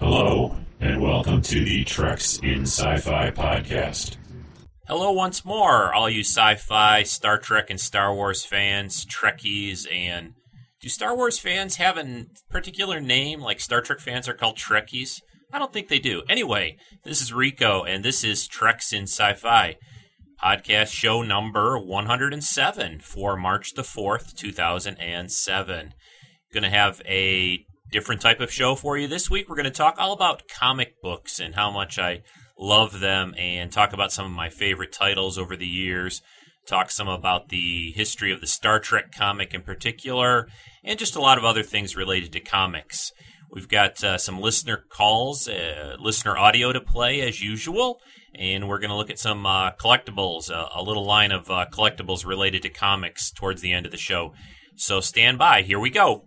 Hello, and welcome to the Treks in Sci Fi podcast. Hello, once more, all you sci fi, Star Trek, and Star Wars fans, Trekkies, and do Star Wars fans have a particular name like Star Trek fans are called Trekkies? I don't think they do. Anyway, this is Rico, and this is Treks in Sci Fi, podcast show number 107 for March the 4th, 2007. Going to have a different type of show for you this week. We're going to talk all about comic books and how much I love them and talk about some of my favorite titles over the years. Talk some about the history of the Star Trek comic in particular, and just a lot of other things related to comics. We've got uh, some listener calls, uh, listener audio to play as usual, and we're going to look at some uh, collectibles, uh, a little line of uh, collectibles related to comics towards the end of the show. So stand by. Here we go.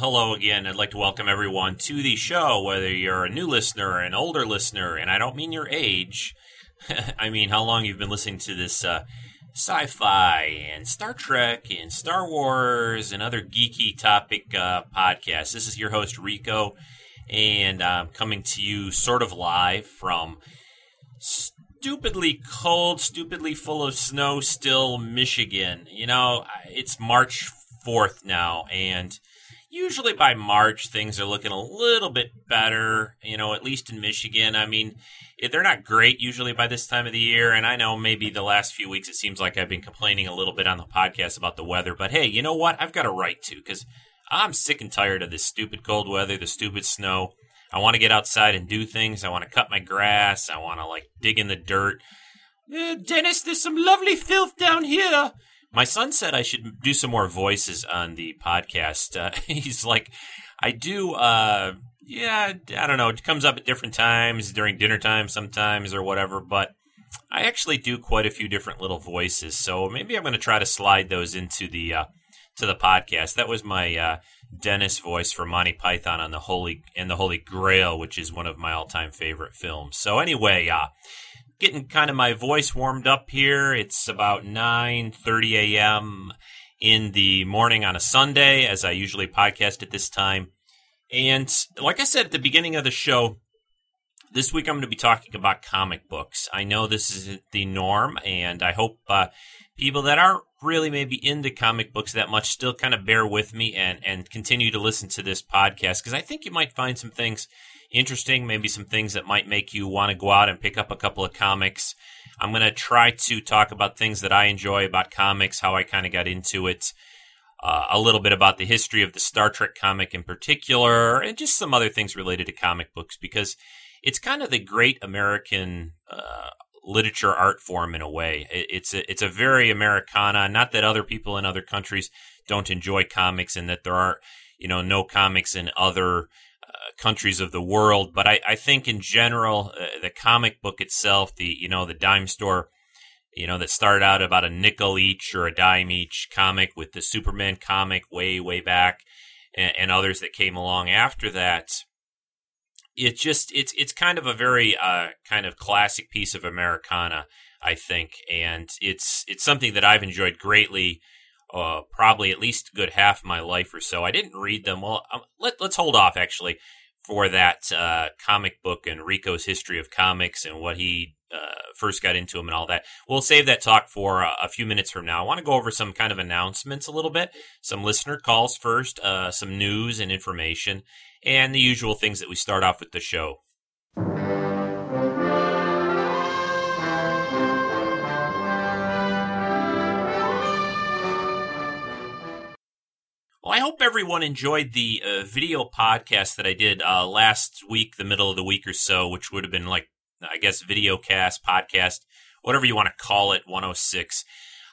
Hello again. I'd like to welcome everyone to the show, whether you're a new listener or an older listener, and I don't mean your age. I mean how long you've been listening to this uh, sci fi and Star Trek and Star Wars and other geeky topic uh, podcasts. This is your host, Rico, and I'm coming to you sort of live from stupidly cold, stupidly full of snow still Michigan. You know, it's March 4th now, and usually by March things are looking a little bit better, you know, at least in Michigan. I mean, they're not great usually by this time of the year, and I know maybe the last few weeks it seems like I've been complaining a little bit on the podcast about the weather, but hey, you know what? I've got a right to because I'm sick and tired of this stupid cold weather, the stupid snow. I want to get outside and do things. I want to cut my grass. I want to like dig in the dirt. Uh, Dennis, there's some lovely filth down here. My son said I should do some more voices on the podcast. Uh, he's like, I do, uh, yeah, I don't know. It comes up at different times during dinner time sometimes or whatever, but I actually do quite a few different little voices. So maybe I'm going to try to slide those into the, uh, to the podcast. That was my, uh, Dennis voice for Monty Python on the Holy and the Holy Grail, which is one of my all-time favorite films. So anyway, uh, getting kind of my voice warmed up here. It's about 9:30 a.m. in the morning on a Sunday, as I usually podcast at this time. And like I said at the beginning of the show, this week I'm going to be talking about comic books. I know this isn't the norm, and I hope uh, people that aren't really maybe into comic books that much still kind of bear with me and and continue to listen to this podcast because I think you might find some things interesting, maybe some things that might make you want to go out and pick up a couple of comics. I'm going to try to talk about things that I enjoy about comics, how I kind of got into it, uh, a little bit about the history of the Star Trek comic in particular, and just some other things related to comic books because it's kind of the great American uh, literature art form in a way. It's a, it's a very Americana. Not that other people in other countries don't enjoy comics, and that there are you know no comics in other countries of the world. But I, I think in general, uh, the comic book itself, the you know the dime store, you know that started out about a nickel each or a dime each comic with the Superman comic way way back, and, and others that came along after that it's just it's it's kind of a very uh, kind of classic piece of Americana, I think, and it's it's something that I've enjoyed greatly. Uh, probably at least good half my life or so. I didn't read them. Well, um, let, let's hold off actually for that uh, comic book and Rico's history of comics and what he uh, first got into them and all that. We'll save that talk for a, a few minutes from now. I want to go over some kind of announcements a little bit, some listener calls first, uh, some news and information, and the usual things that we start off with the show. Well, I hope everyone enjoyed the uh, video podcast that I did uh, last week, the middle of the week or so, which would have been like, I guess, video cast, podcast, whatever you want to call it, 106.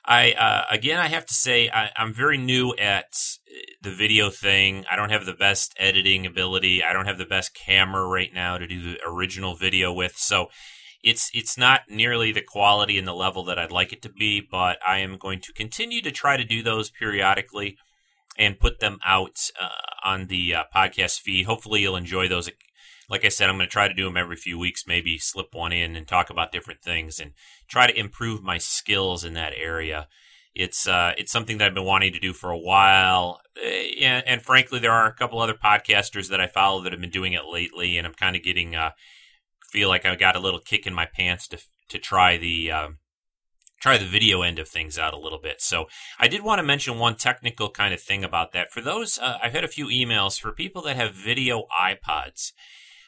I uh, again, I have to say, I, am very new at uh, the video thing. I don't have the best editing ability. I don't have the best camera right now to do the original video with. So it's it's not nearly the quality and the level that I'd like it to be. But I am going to continue to try to do those periodically and put them out uh, on the uh, podcast feed. Hopefully, you'll enjoy those. Like I said, I'm going to try to do them every few weeks, maybe slip one in and talk about different things and try to improve my skills in that area. It's uh, it's something that I've been wanting to do for a while, and, and, frankly, there are a couple other podcasters that I follow that have been doing it lately, and I'm kind of getting uh, feel like I got a little kick in my pants to to try the um, try the video end of things out a little bit. So I did want to mention one technical kind of thing about that. For those, uh, I've had a few emails for people that have video iPods.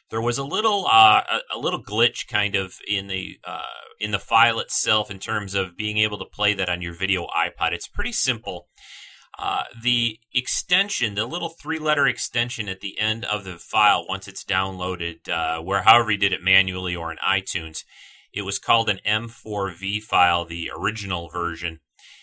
There was a little uh, a, little glitch kind of in the uh, in the file itself in terms of being able to play that on your video iPod. It's pretty simple. Uh, the extension, the little three-letter extension at the end of the file, once it's downloaded, uh, where however you did it manually or in iTunes, it was called an M4V file, the original version.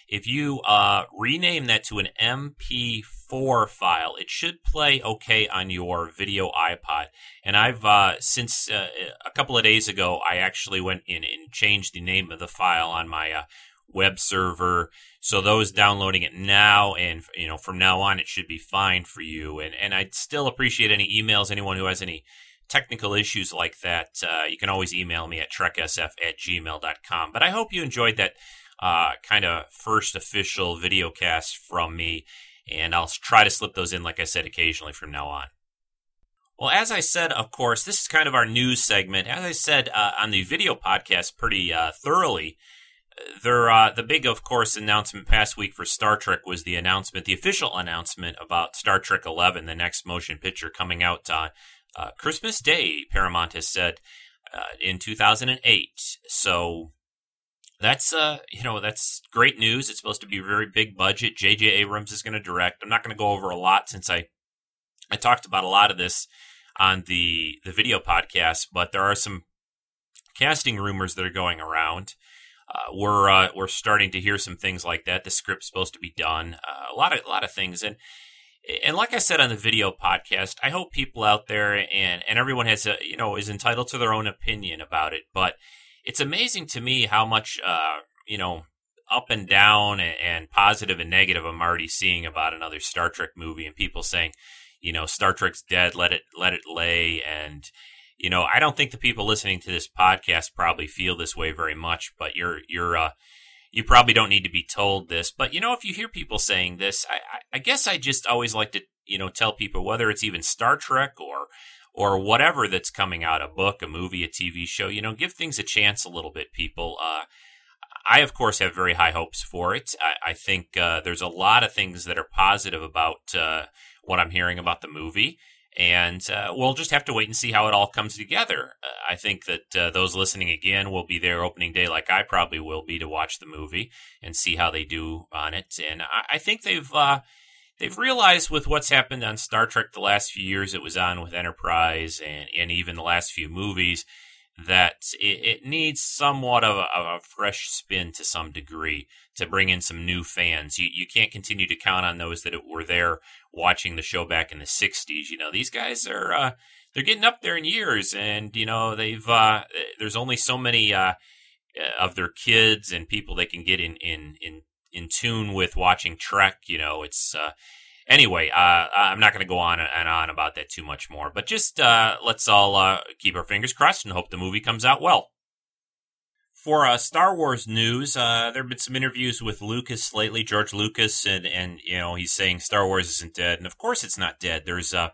If you uh, rename that to an MP4 file, it should play okay on your video iPod. And I've uh, since uh, a couple of days ago, I actually went in and changed the name of the file on my uh, web server. So those downloading it now and you know from now on, it should be fine for you. And and I'd still appreciate any emails, anyone who has any technical issues like that, uh, you can always email me at treksf at gmail.com. But I hope you enjoyed that uh, kind of first official video cast from me, and I'll try to slip those in, like I said, occasionally from now on. Well, as I said, of course, this is kind of our news segment. As I said uh, on the video podcast pretty uh, thoroughly, there, uh, the big, of course, announcement past week for Star Trek was the announcement, the official announcement about Star Trek Eleven, the next motion picture coming out uh, uh, Christmas Day, Paramount has said uh, in 2008. So that's uh, you know that's great news. It's supposed to be a very big budget. J.J. Abrams is going to direct. I'm not going to go over a lot since I I talked about a lot of this on the the video podcast, but there are some casting rumors that are going around. Uh, we're uh, we're starting to hear some things like that. The script's supposed to be done. Uh, a lot of a lot of things, and and like I said on the video podcast, I hope people out there and and everyone has a you know is entitled to their own opinion about it. But it's amazing to me how much uh, you know up and down and, and positive and negative I'm already seeing about another Star Trek movie, and people saying, you know, Star Trek's dead, let it let it lay, and you know, I don't think the people listening to this podcast probably feel this way very much, but you're you're uh, you probably don't need to be told this, but you know, if you hear people saying this, I, I guess I just always like to, you know, tell people whether it's even Star Trek or or whatever that's coming out a book, a movie, a TV show, you know, give things a chance a little bit, people. Uh, I, of course, have very high hopes for it. I, I think uh, there's a lot of things that are positive about uh, what I'm hearing about the movie and uh, we'll just have to wait and see how it all comes together. Uh, I think that uh, those listening again will be there opening day, like I probably will be, to watch the movie and see how they do on it. And I, I think they've uh, they've realized with what's happened on Star Trek the last few years it was on with Enterprise and and even the last few movies that it, it needs somewhat of a, of a, fresh spin to some degree to bring in some new fans. You you can't continue to count on those that were there watching the show back in the '60s. You know, these guys are uh, they're getting up there in years, and you know they've uh, there's only so many uh, of their kids and people they can get in in in in tune with watching Trek. You know, it's uh, anyway, uh, I'm not going to go on and on about that too much more, but just uh, let's all uh, keep our fingers crossed and hope the movie comes out well. For uh, Star Wars news, uh, there have been some interviews with Lucas lately, George Lucas, and and you know he's saying Star Wars isn't dead, and of course it's not dead. There's uh,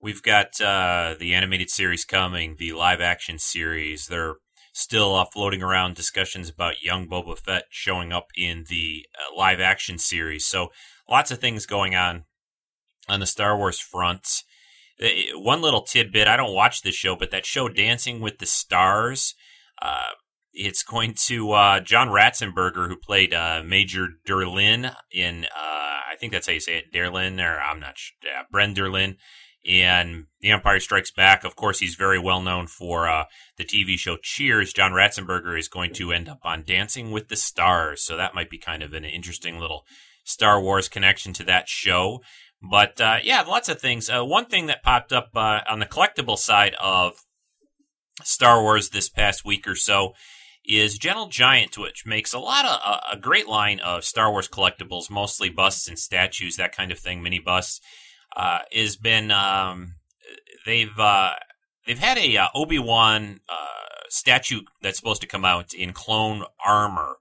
we've got the animated series coming, the live action series. They're still floating around discussions about young Boba Fett showing up in the live action series. So lots of things going on on the Star Wars front. Uh, One little tidbit: I don't watch this show, but that show, Dancing with the Stars, uh, it's going to uh, John Ratzenberger, who played uh, Major Derlin in, uh, I think that's how you say it, Derlin, or I'm not sure, yeah, Bren Derlin. And The Empire Strikes Back, of course, he's very well known for uh, the TV show Cheers. John Ratzenberger is going to end up on Dancing with the Stars, so that might be kind of an interesting little Star Wars connection to that show. But uh, yeah, lots of things. Uh, one thing that popped up uh, on the collectible side of Star Wars this past week or so is Gentle Giant, which makes a lot of a, great line of Star Wars collectibles, mostly busts and statues, that kind of thing, mini busts. Uh, has been um, they've uh, they've had a uh, Obi Wan uh, statue that's supposed to come out in clone armor,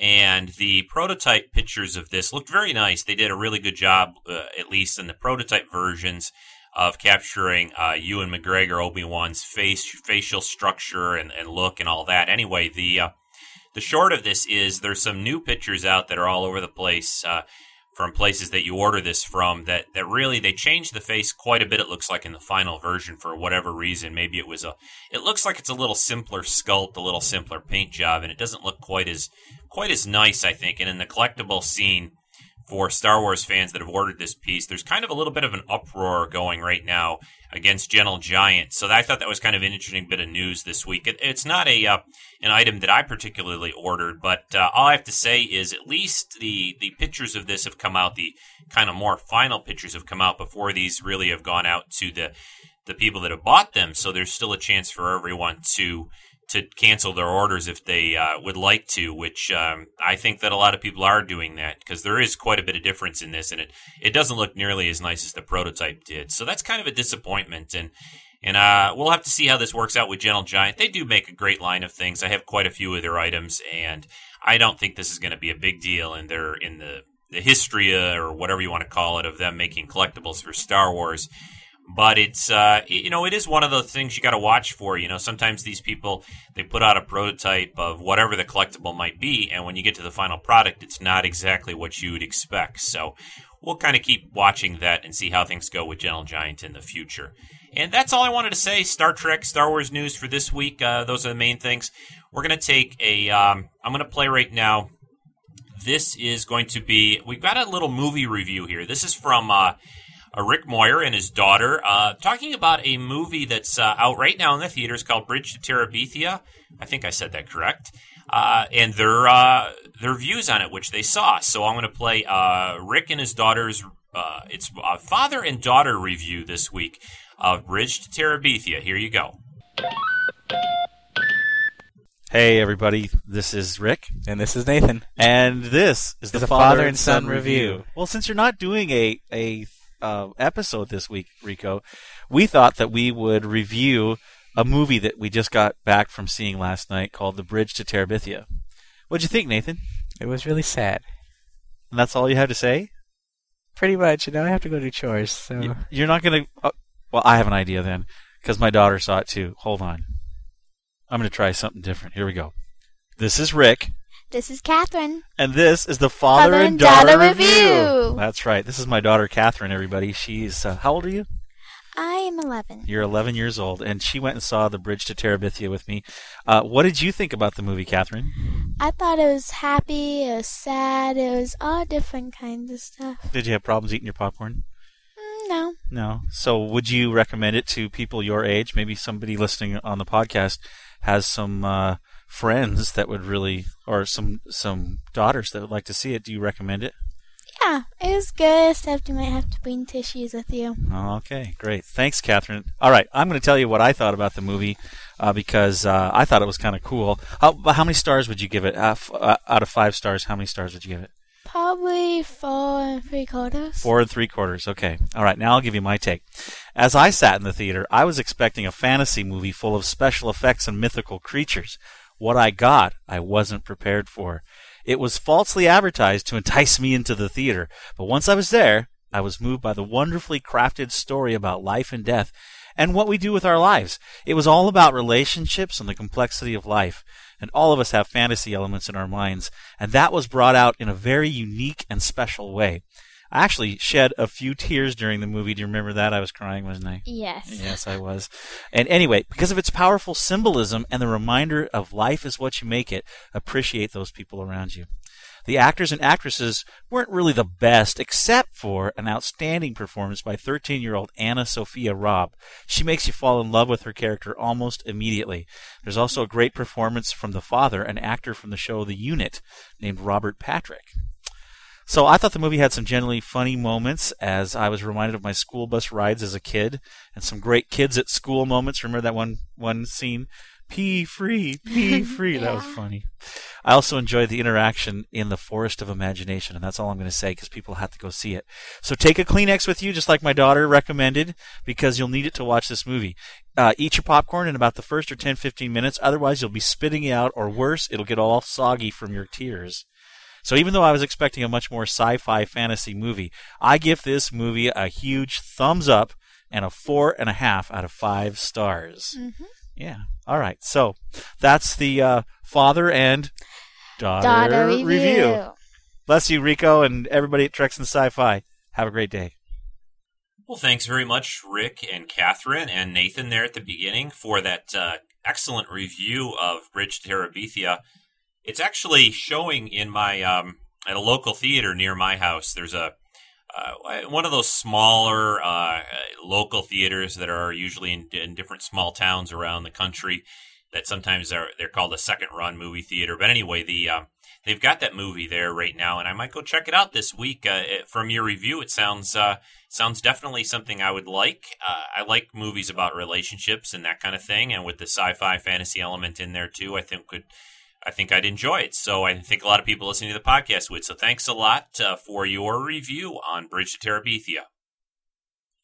and the prototype pictures of this looked very nice. They did a really good job, uh, at least in the prototype versions, of capturing uh, Ewan McGregor, Obi Wan's face, facial structure, and, and look, and all that. Anyway, the uh, the short of this is there's some new pictures out that are all over the place uh, from places that you order this from. That that really they changed the face quite a bit. It looks like in the final version for whatever reason. Maybe it was a. It looks like it's a little simpler sculpt, a little simpler paint job, and it doesn't look quite as quite as nice. I think. And in the collectible scene for Star Wars fans that have ordered this piece, there's kind of a little bit of an uproar going right now against Gentle Giant. So I thought that was kind of an interesting bit of news this week. It, it's not a uh, an item that I particularly ordered, but uh, all I have to say is at least the the pictures of this have come out. The kind of more final pictures have come out before these really have gone out to the the people that have bought them. So there's still a chance for everyone to to cancel their orders if they uh, would like to, which um, I think that a lot of people are doing that because there is quite a bit of difference in this, and it it doesn't look nearly as nice as the prototype did. So that's kind of a disappointment, and and uh, we'll have to see how this works out with Gentle Giant. They do make a great line of things. I have quite a few of their items, and I don't think this is going to be a big deal in their in the the history uh, or whatever you want to call it of them making collectibles for Star Wars but it's uh, you know it is one of the things you got to watch for. You know, sometimes these people they put out a prototype of whatever the collectible might be, and when you get to the final product, it's not exactly what you would expect. So we'll kind of keep watching that and see how things go with Gentle Giant in the future. And that's all I wanted to say. Star Trek, Star Wars news for this week. Uh, those are the main things. We're gonna take a. Um, I'm gonna play right now. This is going to be. We've got a little movie review here. This is from. Uh, Rick Moyer and his daughter, uh, talking about a movie that's uh, out right now in the theaters called Bridge to Terabithia. I think I said that correct. Uh, and their uh, their views on it, which they saw. So I'm going to play uh, Rick and his daughter's. it's a father and daughter review this week of Bridge to Terabithia. Here you go. Hey everybody, this is Rick, And this is Nathan. and this is the It's Father, Father and and Son Son review. review. Well, since you're not doing a a uh, episode this week, Rico, we thought that we would review a movie that we just got back from seeing last night called The Bridge to Terabithia. What'd you think, Nathan? It was really sad. And that's all you have to say? Pretty much, you know, I have to go do chores, so You- You're not going to. Uh, well, I have an idea then, because my daughter saw it too. Hold on. I'm going to try something different. Here we go. This is Rick. This is Catherine. And this is the Father, Father and Daughter, Daughter review. Review. That's right. This is my daughter, Catherine, everybody. She's, uh, how old are you? I am 11. You're 11 years old, and she went and saw The Bridge to Terabithia with me. Uh, what did you think about the movie, Catherine? I thought it was happy, it was sad, it was all different kinds of stuff. Did you have problems eating your popcorn? Mm, no. No. So, would you recommend it to people your age? Maybe somebody listening on the podcast has some uh, friends that would really, or some some daughters that would like to see it. Do you recommend it? Yeah, it was good, except you might have to bring tissues with you. Okay, great. Thanks, Catherine. All right, I'm going to tell you what I thought about the movie uh, because uh, I thought it was kind of cool. How, how many stars would you give it? Uh, f- uh, out of five stars, how many stars would you give it? Probably four and three quarters. Four and three quarters. Okay. All right. Now I'll give you my take. As I sat in the theater, I was expecting a fantasy movie full of special effects and mythical creatures. What I got, I wasn't prepared for. It was falsely advertised to entice me into the theater, but once I was there, I was moved by the wonderfully crafted story about life and death and what we do with our lives. It was all about relationships and the complexity of life. And all of us have fantasy elements in our minds, and that was brought out in a very unique and special way. I actually shed a few tears during the movie. Do you remember that? I was crying, wasn't I? Yes. Yes, I was. And anyway, because of its powerful symbolism and the reminder of life is what you make it, appreciate those people around you. The actors and actresses weren't really the best, except for an outstanding performance by 13 year old AnnaSophia Robb. She makes you fall in love with her character almost immediately. There's also a great performance from the father, an actor from the show The Unit, named Robert Patrick. So I thought the movie had some generally funny moments as I was reminded of my school bus rides as a kid and some great kids at school moments. Remember that one one scene? Pee free, pee free. That was funny. I also enjoyed the interaction in the Forest of Imagination, and that's all I'm going to say because people have to go see it. So take a Kleenex with you, just like my daughter recommended, because you'll need it to watch this movie. Uh, eat your popcorn in about the first or 10, 15 minutes. Otherwise, you'll be spitting it out, or worse, it'll get all soggy from your tears. So even though I was expecting a much more sci-fi fantasy movie, I give this movie a huge thumbs up and a four and a half out of five stars. Mhm. Yeah. All right. So that's the uh, father and daughter, Daughter review. Bless you, Rico, and everybody at Treks and Sci-Fi. Have a great day. Well, thanks very much, Rick and Catherine and Nathan there at the beginning for that uh, excellent review of Bridge to Terabithia. It's actually showing in my um, at a local theater near my house. There's a uh, one of those smaller uh, local theaters that are usually in, in different small towns around the country. That sometimes are they're called a second run movie theater. But anyway, the um, they've got that movie there right now, and I might go check it out this week. Uh, it- from your review, it sounds uh, sounds definitely something I would like. Uh, I like movies about relationships and that kind of thing, and with the sci-fi fantasy element in there too, I think could I think I'd enjoy it. So I think a lot of people listening to the podcast would. So thanks a lot uh, for your review on Bridge to Terabithia.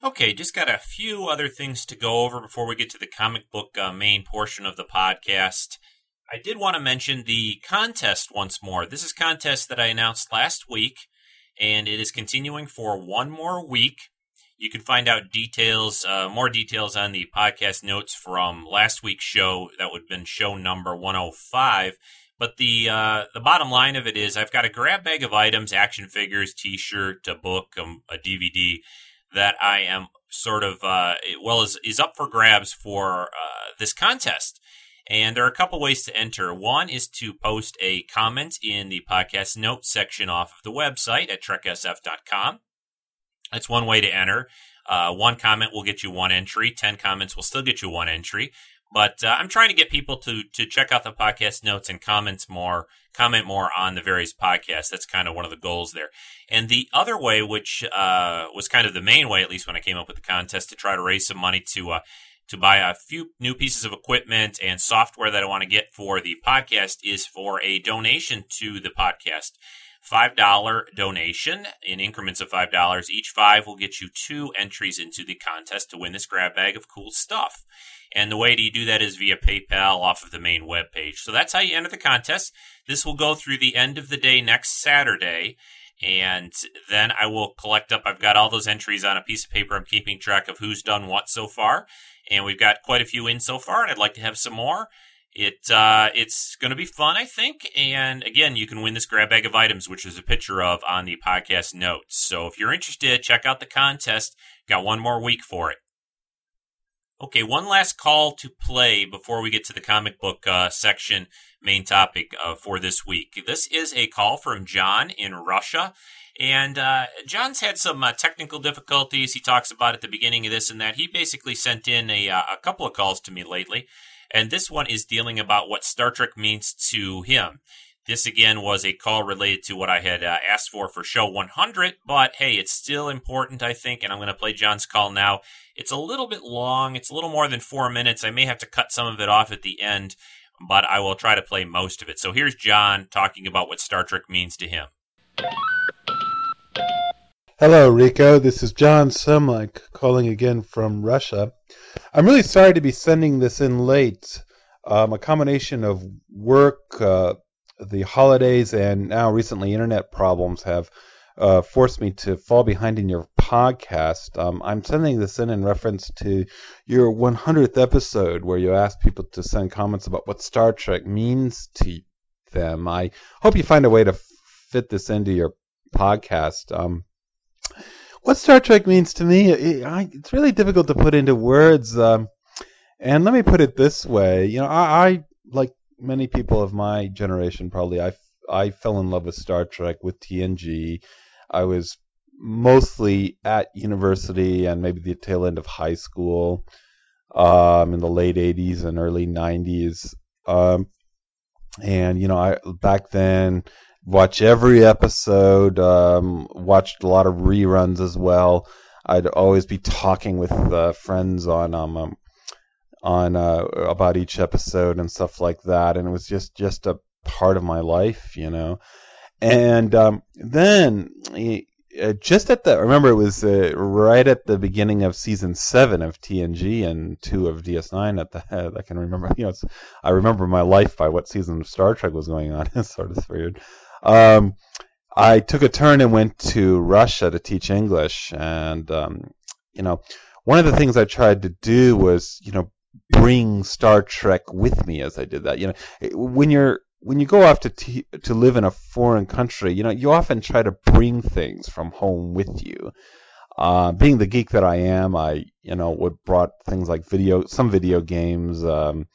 Okay, just got a few other things to go over before we get to the comic book uh, main portion of the podcast. I did want to mention the contest once more. This is contest that I announced last week, and it is continuing for one more week. You can find out details, uh, more details on the podcast notes from last week's show. That would have been show number 105. But the uh, the bottom line of it is, I've got a grab bag of items, action figures, T-shirt, a book, um, a DVD that I am sort of uh, well is is up for grabs for uh, this contest. And there are a couple ways to enter. One is to post a comment in the podcast notes section off of the website at treksf.com. That's one way to enter. Uh, one comment will get you one entry. Ten comments will still get you one entry. But uh, I'm trying to get people to to check out the podcast notes and comments more, comment more on the various podcasts. That's kind of one of the goals there. And the other way, which uh, was kind of the main way, at least when I came up with the contest, to try to raise some money to uh, to buy a few new pieces of equipment and software that I want to get for the podcast, is for a donation to the podcast. $5 donation in increments of $5. Each five will get you two entries into the contest to win this grab bag of cool stuff. And the way to do that is via PayPal off of the main webpage. So that's how you enter the contest. This will go through the end of the day next Saturday. And then I will collect up. I've got all those entries on a piece of paper. I'm keeping track of who's done what so far. And we've got quite a few in so far, and I'd like to have some more. It uh, it's going to be fun, I think. And again, you can win this grab bag of items, which is a picture of on the podcast notes. So if you're interested, check out the contest. Got one more week for it. Okay, one last call to play before we get to the comic book uh, section main topic uh, for this week. This is a call from John in Russia. And uh, John's had some uh, technical difficulties. He talks about at the beginning of this and that. He basically sent in a, uh, a couple of calls to me lately. And this one is dealing about what Star Trek means to him. This again was a call related to what I had uh, asked for for show 100, but hey, it's still important, I think, and I'm going to play John's call now. It's a little bit long, it's a little more than four minutes. I may have to cut some of it off at the end, but I will try to play most of it. So here's John talking about what Star Trek means to him. Hello, Rico. This is John Semlik calling again from Russia. I'm really sorry to be sending this in late. Um, a combination of work, uh, the holidays, and now recently internet problems have uh, forced me to fall behind in your podcast. Um, I'm sending this in in reference to your 100th episode where you asked people to send comments about what Star Trek means to them. I hope you find a way to fit this into your podcast. Um, what Star Trek means to me, it, I, it's really difficult to put into words. Um, and let me put it this way: you know, I, I like many people of my generation, probably I I fell in love with Star Trek with TNG. I was mostly at university and maybe the tail end of high school um, in the late 80s and early 90s. Um, and, you know, I back then watch every episode, um, watched a lot of reruns as well. I'd always be talking with uh, friends on um, um on uh, about each episode and stuff like that, and it was just just a part of my life, you know. And um, then uh, just at the, remember it was uh, right at the beginning of season seven of TNG and two of DS9 at the head. I can remember, you know, I remember my life by what season of Star Trek was going on. it's sort of weird. Um, I took a turn and went to Russia to teach English, and um, you know, one of the things I tried to do was, you know, bring Star Trek with me as I did that. You know, when you're when you go off to t- to live in a foreign country, you know, you often try to bring things from home with you. Uh, being the geek that I am, I you know would brought things like video, some video games, um,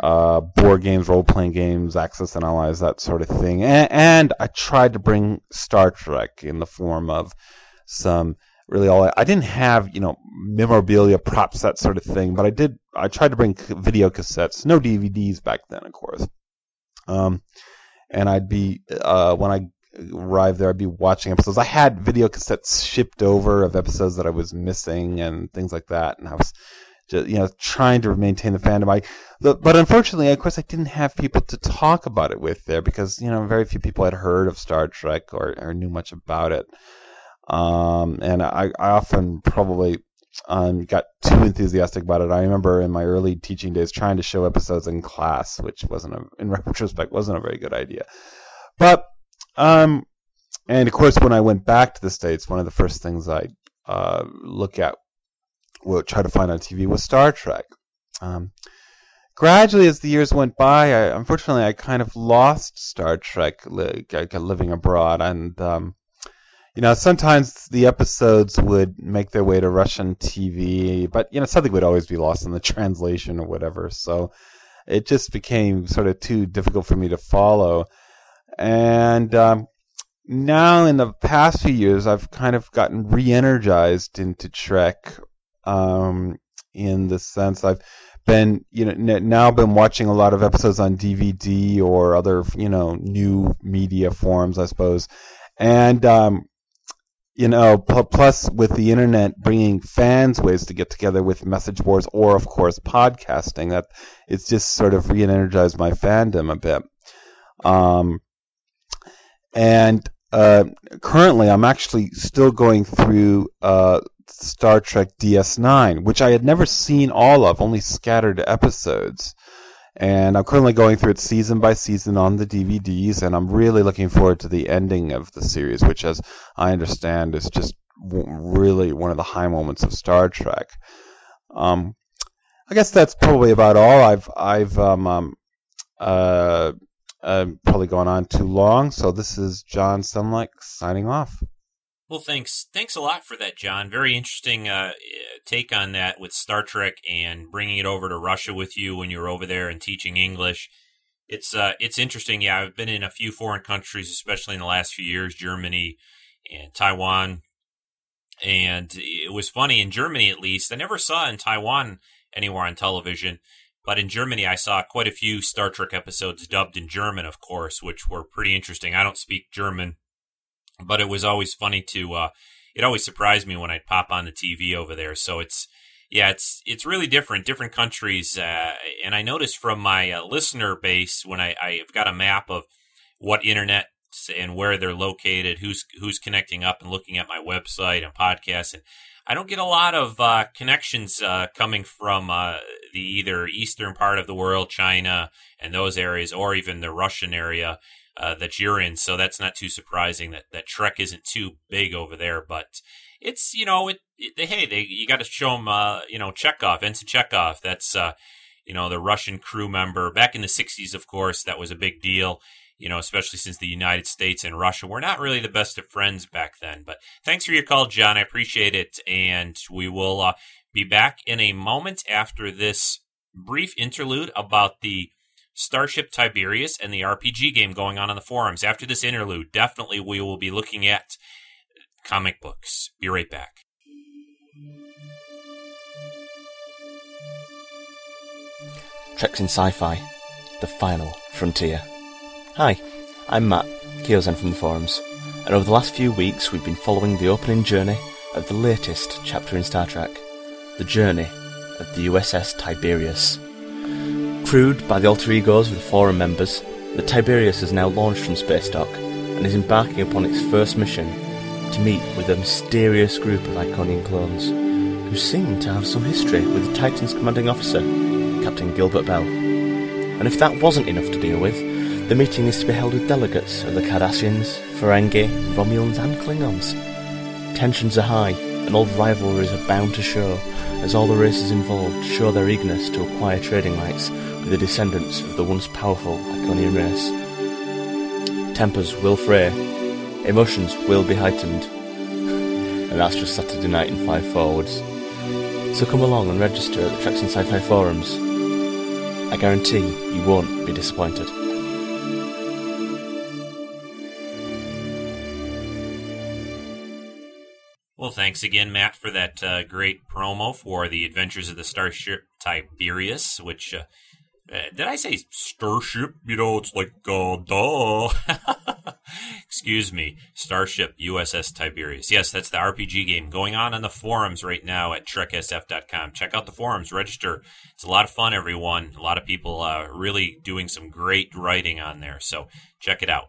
uh, board games, role playing games, Axis and Allies, that sort of thing, and, and, I tried to bring Star Trek in the form of some really all I, I didn't have you know memorabilia, props, that sort of thing, but I did. I tried to bring video cassettes, no DVDs back then, of course. Um, and I'd be uh, when I arrived there, I'd be watching episodes. I had video cassettes shipped over of episodes that I was missing and things like that, and I was just you know trying to maintain the fandom. I, but unfortunately, of course, I didn't have people to talk about it with there because you know very few people had heard of Star Trek or, or knew much about it. Um, and I, I often probably um, got too enthusiastic about it. I remember in my early teaching days trying to show episodes in class, which wasn't, a, in retrospect, wasn't a very good idea. But, um, and of course, when I went back to the states, one of the first things I uh, look at, well, try to find on TV was Star Trek. Um, gradually, as the years went by, I, unfortunately, I kind of lost Star Trek li- living abroad, and um, you know, sometimes the episodes would make their way to Russian TV, but you know, something would always be lost in the translation or whatever. So it just became sort of too difficult for me to follow. And um, now, in the past few years, I've kind of gotten re-energized into Trek. Um, in the sense I've been, you know, now been watching a lot of episodes on DVD or other, you know, new media forms, I suppose. And um, you know, plus with the internet bringing fans ways to get together with message boards or, of course, podcasting, that it's just sort of re-energized my fandom a bit. Um, and uh, currently, I'm actually still going through uh, Star Trek DS9, which I had never seen all of, only scattered episodes and I'm currently going through it season by season on the DVDs, and I'm really looking forward to the ending of the series, which, as I understand, is just really one of the high moments of Star Trek. Um, I guess that's probably about all. I've I've um, um uh, probably gone on too long, so this is John Semlek signing off. Well, thanks. Thanks a lot for that, John. Very interesting uh, take on that with Star Trek and bringing it over to Russia with you when you were over there and teaching English. It's uh, it's interesting. Yeah, I've been in a few foreign countries, especially in the last few years, Germany and Taiwan. And it was funny in Germany, at least. I never saw in Taiwan anywhere on television, but in Germany, I saw quite a few Star Trek episodes dubbed in German, of course, which were pretty interesting. I don't speak German but it was always funny to. Uh, it always surprised me when I'd pop on the TV over there. So it's yeah, it's it's really different, different countries, uh, and I noticed from my uh, listener base when I I've got a map of what internet and where they're located, who's who's connecting up and looking at my website and podcasts, and I don't get a lot of uh, connections uh, coming from uh, the either eastern part of the world, China and those areas, or even the Russian area uh, that you're in. So that's not too surprising that that Trek isn't too big over there. But it's you know it, it hey they you got to show them uh, you know Chekov Ensign Chekov That's uh, you know the Russian crew member back in the '60s. Of course, that was a big deal. you know, especially since the United States and Russia were not really the best of friends back then. But thanks for your call, John. I appreciate it. And we will uh, be back in a moment after this brief interlude about the Starship Tiberius and the RPG game going on in the forums. After this interlude, definitely we will be looking at comic books. Be right back. Treks in Sci-Fi, the final frontier. Hi, I'm Matt, Kyozen from the forums, and over the last few weeks we've been following the opening journey of the latest chapter in Star Trek, the journey of the USS Tiberius. Crewed by the alter egos of the forum members, the Tiberius has now launched from space dock and is embarking upon its first mission to meet with a mysterious group of Iconian clones who seem to have some history with the Titan's commanding officer, Captain Gilbert Bell. And if that wasn't enough to deal with, the meeting is to be held with delegates of the Cardassians, Ferengi, Romulans and Klingons. Tensions are high, and old rivalries are bound to show as all the races involved show their eagerness to acquire trading rights the descendants of the once powerful Iconian race. Tempers will fray, emotions will be heightened, and that's just Saturday night in Five Forwards. So come along and register at the Treks and Sci-Fi forums. I guarantee you won't be disappointed. Well, thanks again, Matt, for that uh, great promo for the Adventures of the Starship Tiberius, which, uh, did I say Starship? You know, it's like, uh, duh. Excuse me, Starship USS Tiberius. Yes, that's the RPG game going on on the forums right now at treksf.com. Check out the forums, register. It's a lot of fun, everyone. A lot of people uh, really doing some great writing on there, so check it out.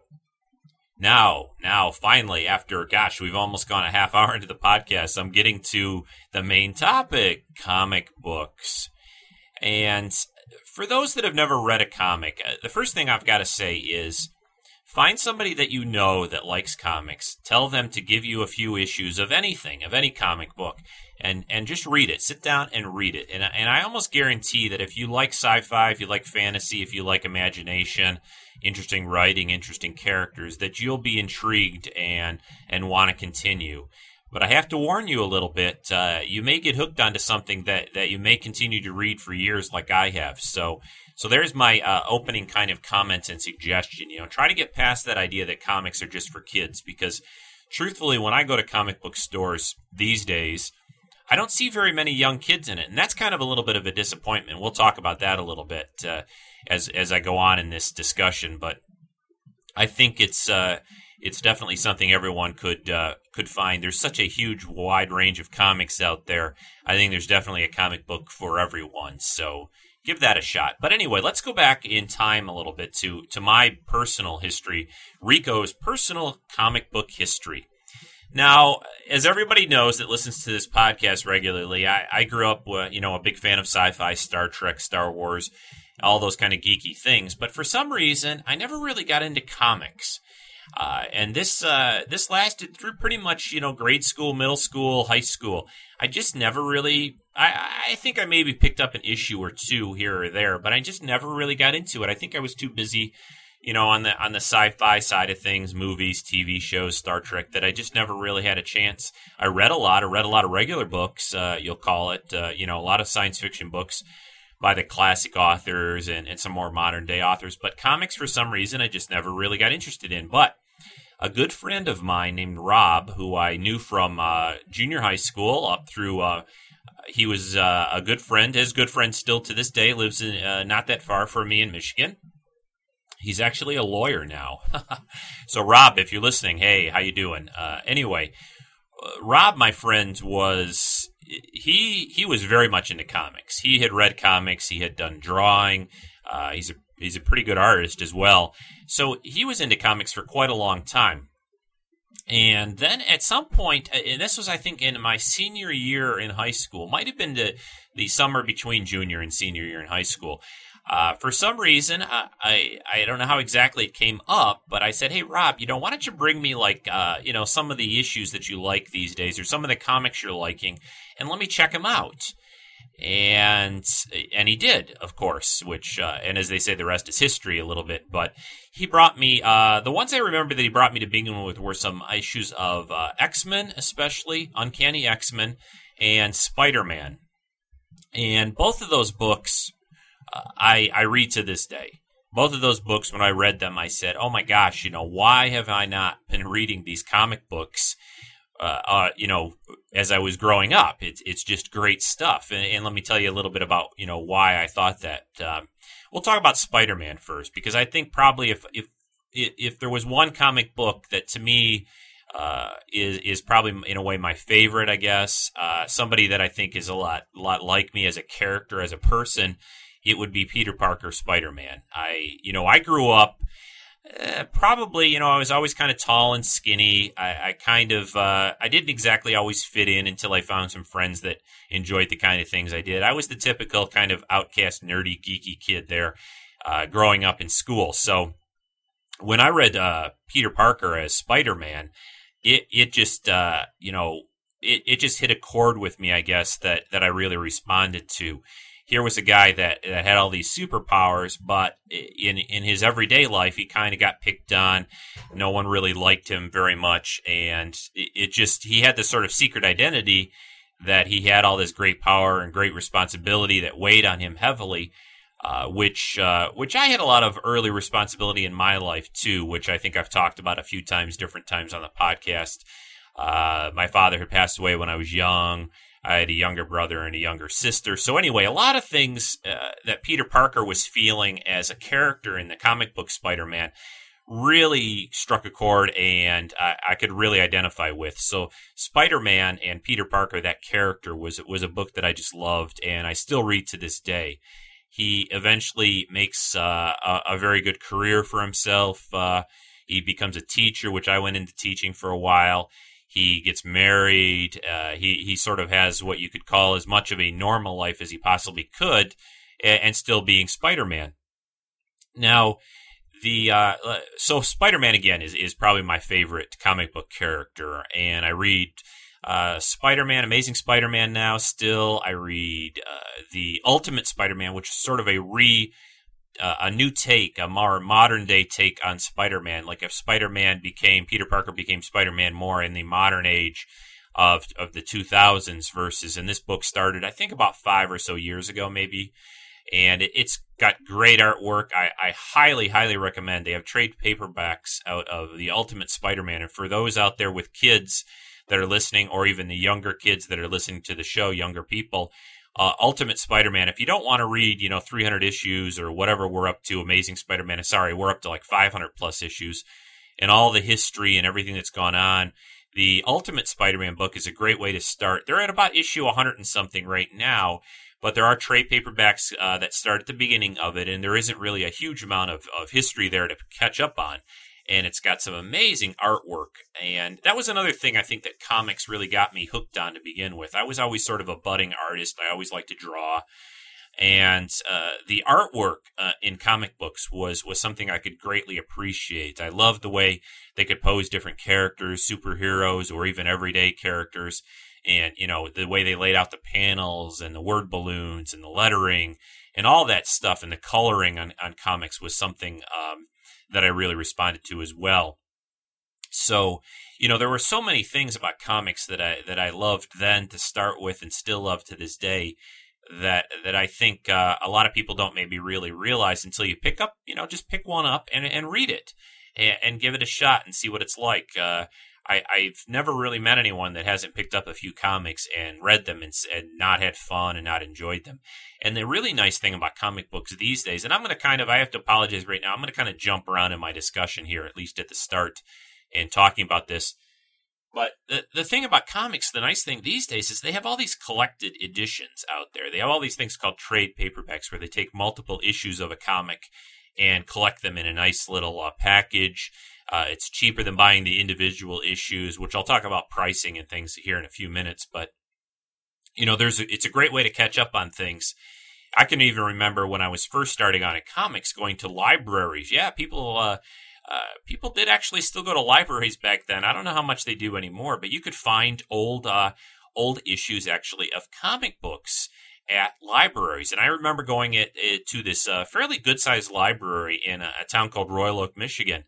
Now, now, finally, after, gosh, we've almost gone a half hour into the podcast, I'm getting to the main topic comic books. And for those that have never read a comic, uh, the first thing I've got to say is find somebody that you know that likes comics. Tell them to give you a few issues of anything, of any comic book, and, and just read it. Sit down and read it. And, and I almost guarantee that if you like sci fi, if you like fantasy, if you like imagination, interesting writing, interesting characters, that you'll be intrigued and and want to continue. But I have to warn you a little bit. Uh, you may get hooked onto something that, that you may continue to read for years, like I have. So, so there's my uh, opening kind of comment and suggestion. You know, try to get past that idea that comics are just for kids, because truthfully, when I go to comic book stores these days, I don't see very many young kids in it, and that's kind of a little bit of a disappointment. We'll talk about that a little bit uh, as as I go on in this discussion, but I think it's uh, it's definitely something everyone could uh, could find. There's such a huge, wide range of comics out there. I think there's definitely a comic book for everyone. So give that a shot. But anyway, let's go back in time a little bit to to my personal history, Rico's personal comic book history. Now, as everybody knows that listens to this podcast regularly, I, I grew up, with, you know, a big fan of sci-fi, Star Trek, Star Wars, all those kind of geeky things. But for some reason, I never really got into comics. Uh, and this uh, this lasted through pretty much you know grade school, middle school, high school. I just never really. I, I think I maybe picked up an issue or two here or there, but I just never really got into it. I think I was too busy you know, on the on the sci-fi side of things, movies, TV shows, Star Trek, that I just never really had a chance. I read a lot. I read a lot of regular books. Uh, you'll call it, uh, you know, a lot of science fiction books by the classic authors and, and some more modern day authors. But comics, for some reason, I just never really got interested in. But a good friend of mine named Rob, who I knew from uh, junior high school up through. Uh, he was uh, a good friend, his good friend still to this day, lives in, uh, not that far from me in Michigan He's actually a lawyer now. so, Rob, if you're listening, hey, how you doing? Uh, anyway, uh, Rob, my friend, was he he was very much into comics. He had read comics. He had done drawing. He's a he's a pretty good artist as well. So he was into comics for quite a long time. And then at some point, uh, and this was, I think, in my senior year in high school, might have been the, the summer between junior and senior year in high school. Uh, for some reason, I, I, I don't know how exactly it came up, but I said, "Hey, Rob, you know, why don't you bring me like uh, you know some of the issues that you like these days, or some of the comics you're liking, and let me check them out." And and he did, of course. Which uh, and as they say, the rest is history a little bit. But he brought me uh, the ones I remember that he brought me to begin with were some issues of uh, X Men, especially Uncanny X Men and Spider Man, and both of those books uh, I I read to this day. Both of those books, when I read them, I said, "Oh my gosh, you know, why have I not been reading these comic books?" Uh, uh, you know, as I was growing up. It's it's just great stuff. And, and, let me tell you a little bit about you know why I thought that. Um, we'll talk about Spider Man first because I think probably if if if there was one comic book that to me uh, is is probably in a way my favorite, I guess. Uh, somebody that I think is a lot lot like me as a character, as a person, it would be Peter Parker, Spider Man. I you know I grew up uh, probably, you know, I was always kind of tall and skinny. I, I kind of, uh, I didn't exactly always fit in until I found some friends that enjoyed the kind of things I did. I was the typical kind of outcast, nerdy, geeky kid there, uh, growing up in school. So when I read uh, Peter Parker as Spider Man, it it just, uh, you know, it, it just hit a chord with me, I guess that that I really responded to here was a guy that, that had all these superpowers, but in in his everyday life, he kind of got picked on. No one really liked him very much, and it, it, just he had this sort of secret identity that he had all this great power and great responsibility that weighed on him heavily. Uh, which uh, which I had a lot of early responsibility in my life too, which I think I've talked about a few times, different times on the podcast. Uh, my father had passed away when I was young. I had a younger brother and a younger sister. So, anyway, a lot of things uh, that Peter Parker was feeling as a character in the comic book Spider Man really struck a chord and I, I could really identify with. So, Spider Man and Peter Parker, that character, was, was a book that I just loved and I still read to this day. He eventually makes uh, a, a, very good career for himself. Uh, he becomes a teacher, which I went into teaching for a while he gets married. Uh, he he sort of has what you could call as much of a normal life as he possibly could, and, and still being Spider Man. Now, the uh, uh so Spider Man again is is probably my favorite comic book character, and I read. Uh, Spider Man, Amazing Spider Man now still. I read uh, the Ultimate Spider Man, which is sort of a re uh, a new take, a more modern day take on Spider Man. Like if Spider Man became Peter Parker became Spider Man more in the modern age of of the 2000s versus and this book started I think about five or so years ago maybe, and it, has got great artwork. I, I highly highly recommend. They have trade paperbacks out of the Ultimate Spider Man, and for those out there with kids that are listening, or even the younger kids that are listening to the show, younger people uh, Ultimate Spider-Man. If you don't want to read, you know, 300 issues or whatever we're up to, Amazing Spider-Man. Sorry, we're up to like 500 plus issues, and all the history and everything that's gone on. The Ultimate Spider-Man book is a great way to start. They're at about issue 100 and something right now, but there are trade paperbacks uh, that start at the beginning of it, and there isn't really a huge amount of, of history there to catch up on and it's got some amazing artwork. And that was another thing I think that comics really got me hooked on to begin with. I was always sort of a budding artist. I always liked to draw, and uh, the artwork uh, in comic books was was something I could greatly appreciate. I loved the way they could pose different characters, superheroes, or even everyday characters. And you know the way they laid out the panels and the word balloons and the lettering and all that stuff and the coloring on, on comics was something um, that I really responded to as well. So, you know, there were so many things about comics that I that I loved then to start with, and still love to this day. That that I think uh, a lot of people don't maybe really realize until you pick up, you know, just pick one up and and read it and, and give it a shot and see what it's like. Uh, I, I've never really met anyone that hasn't picked up a few comics and read them and, and not had fun and not enjoyed them. And the really nice thing about comic books these days, and I'm going to kind of, I have to apologize right now, I'm going to kind of jump around in my discussion here, at least at the start, and talking about this. But the, the thing about comics, the nice thing these days is they have all these collected editions out there. They have all these things called trade paperbacks where they take multiple issues of a comic and collect them in a nice little uh, package uh, it's cheaper than buying the individual issues, which I'll talk about pricing and things here in a few minutes. But you know, there's a, it's a great way to catch up on things. I can even remember when I was first starting on a comics, going to libraries. Yeah, people uh, uh, people did actually still go to libraries back then. I don't know how much they do anymore, but you could find old uh, old issues actually of comic books at libraries. And I remember going to this uh, fairly good sized library in a, a, town called Royal Oak, Michigan,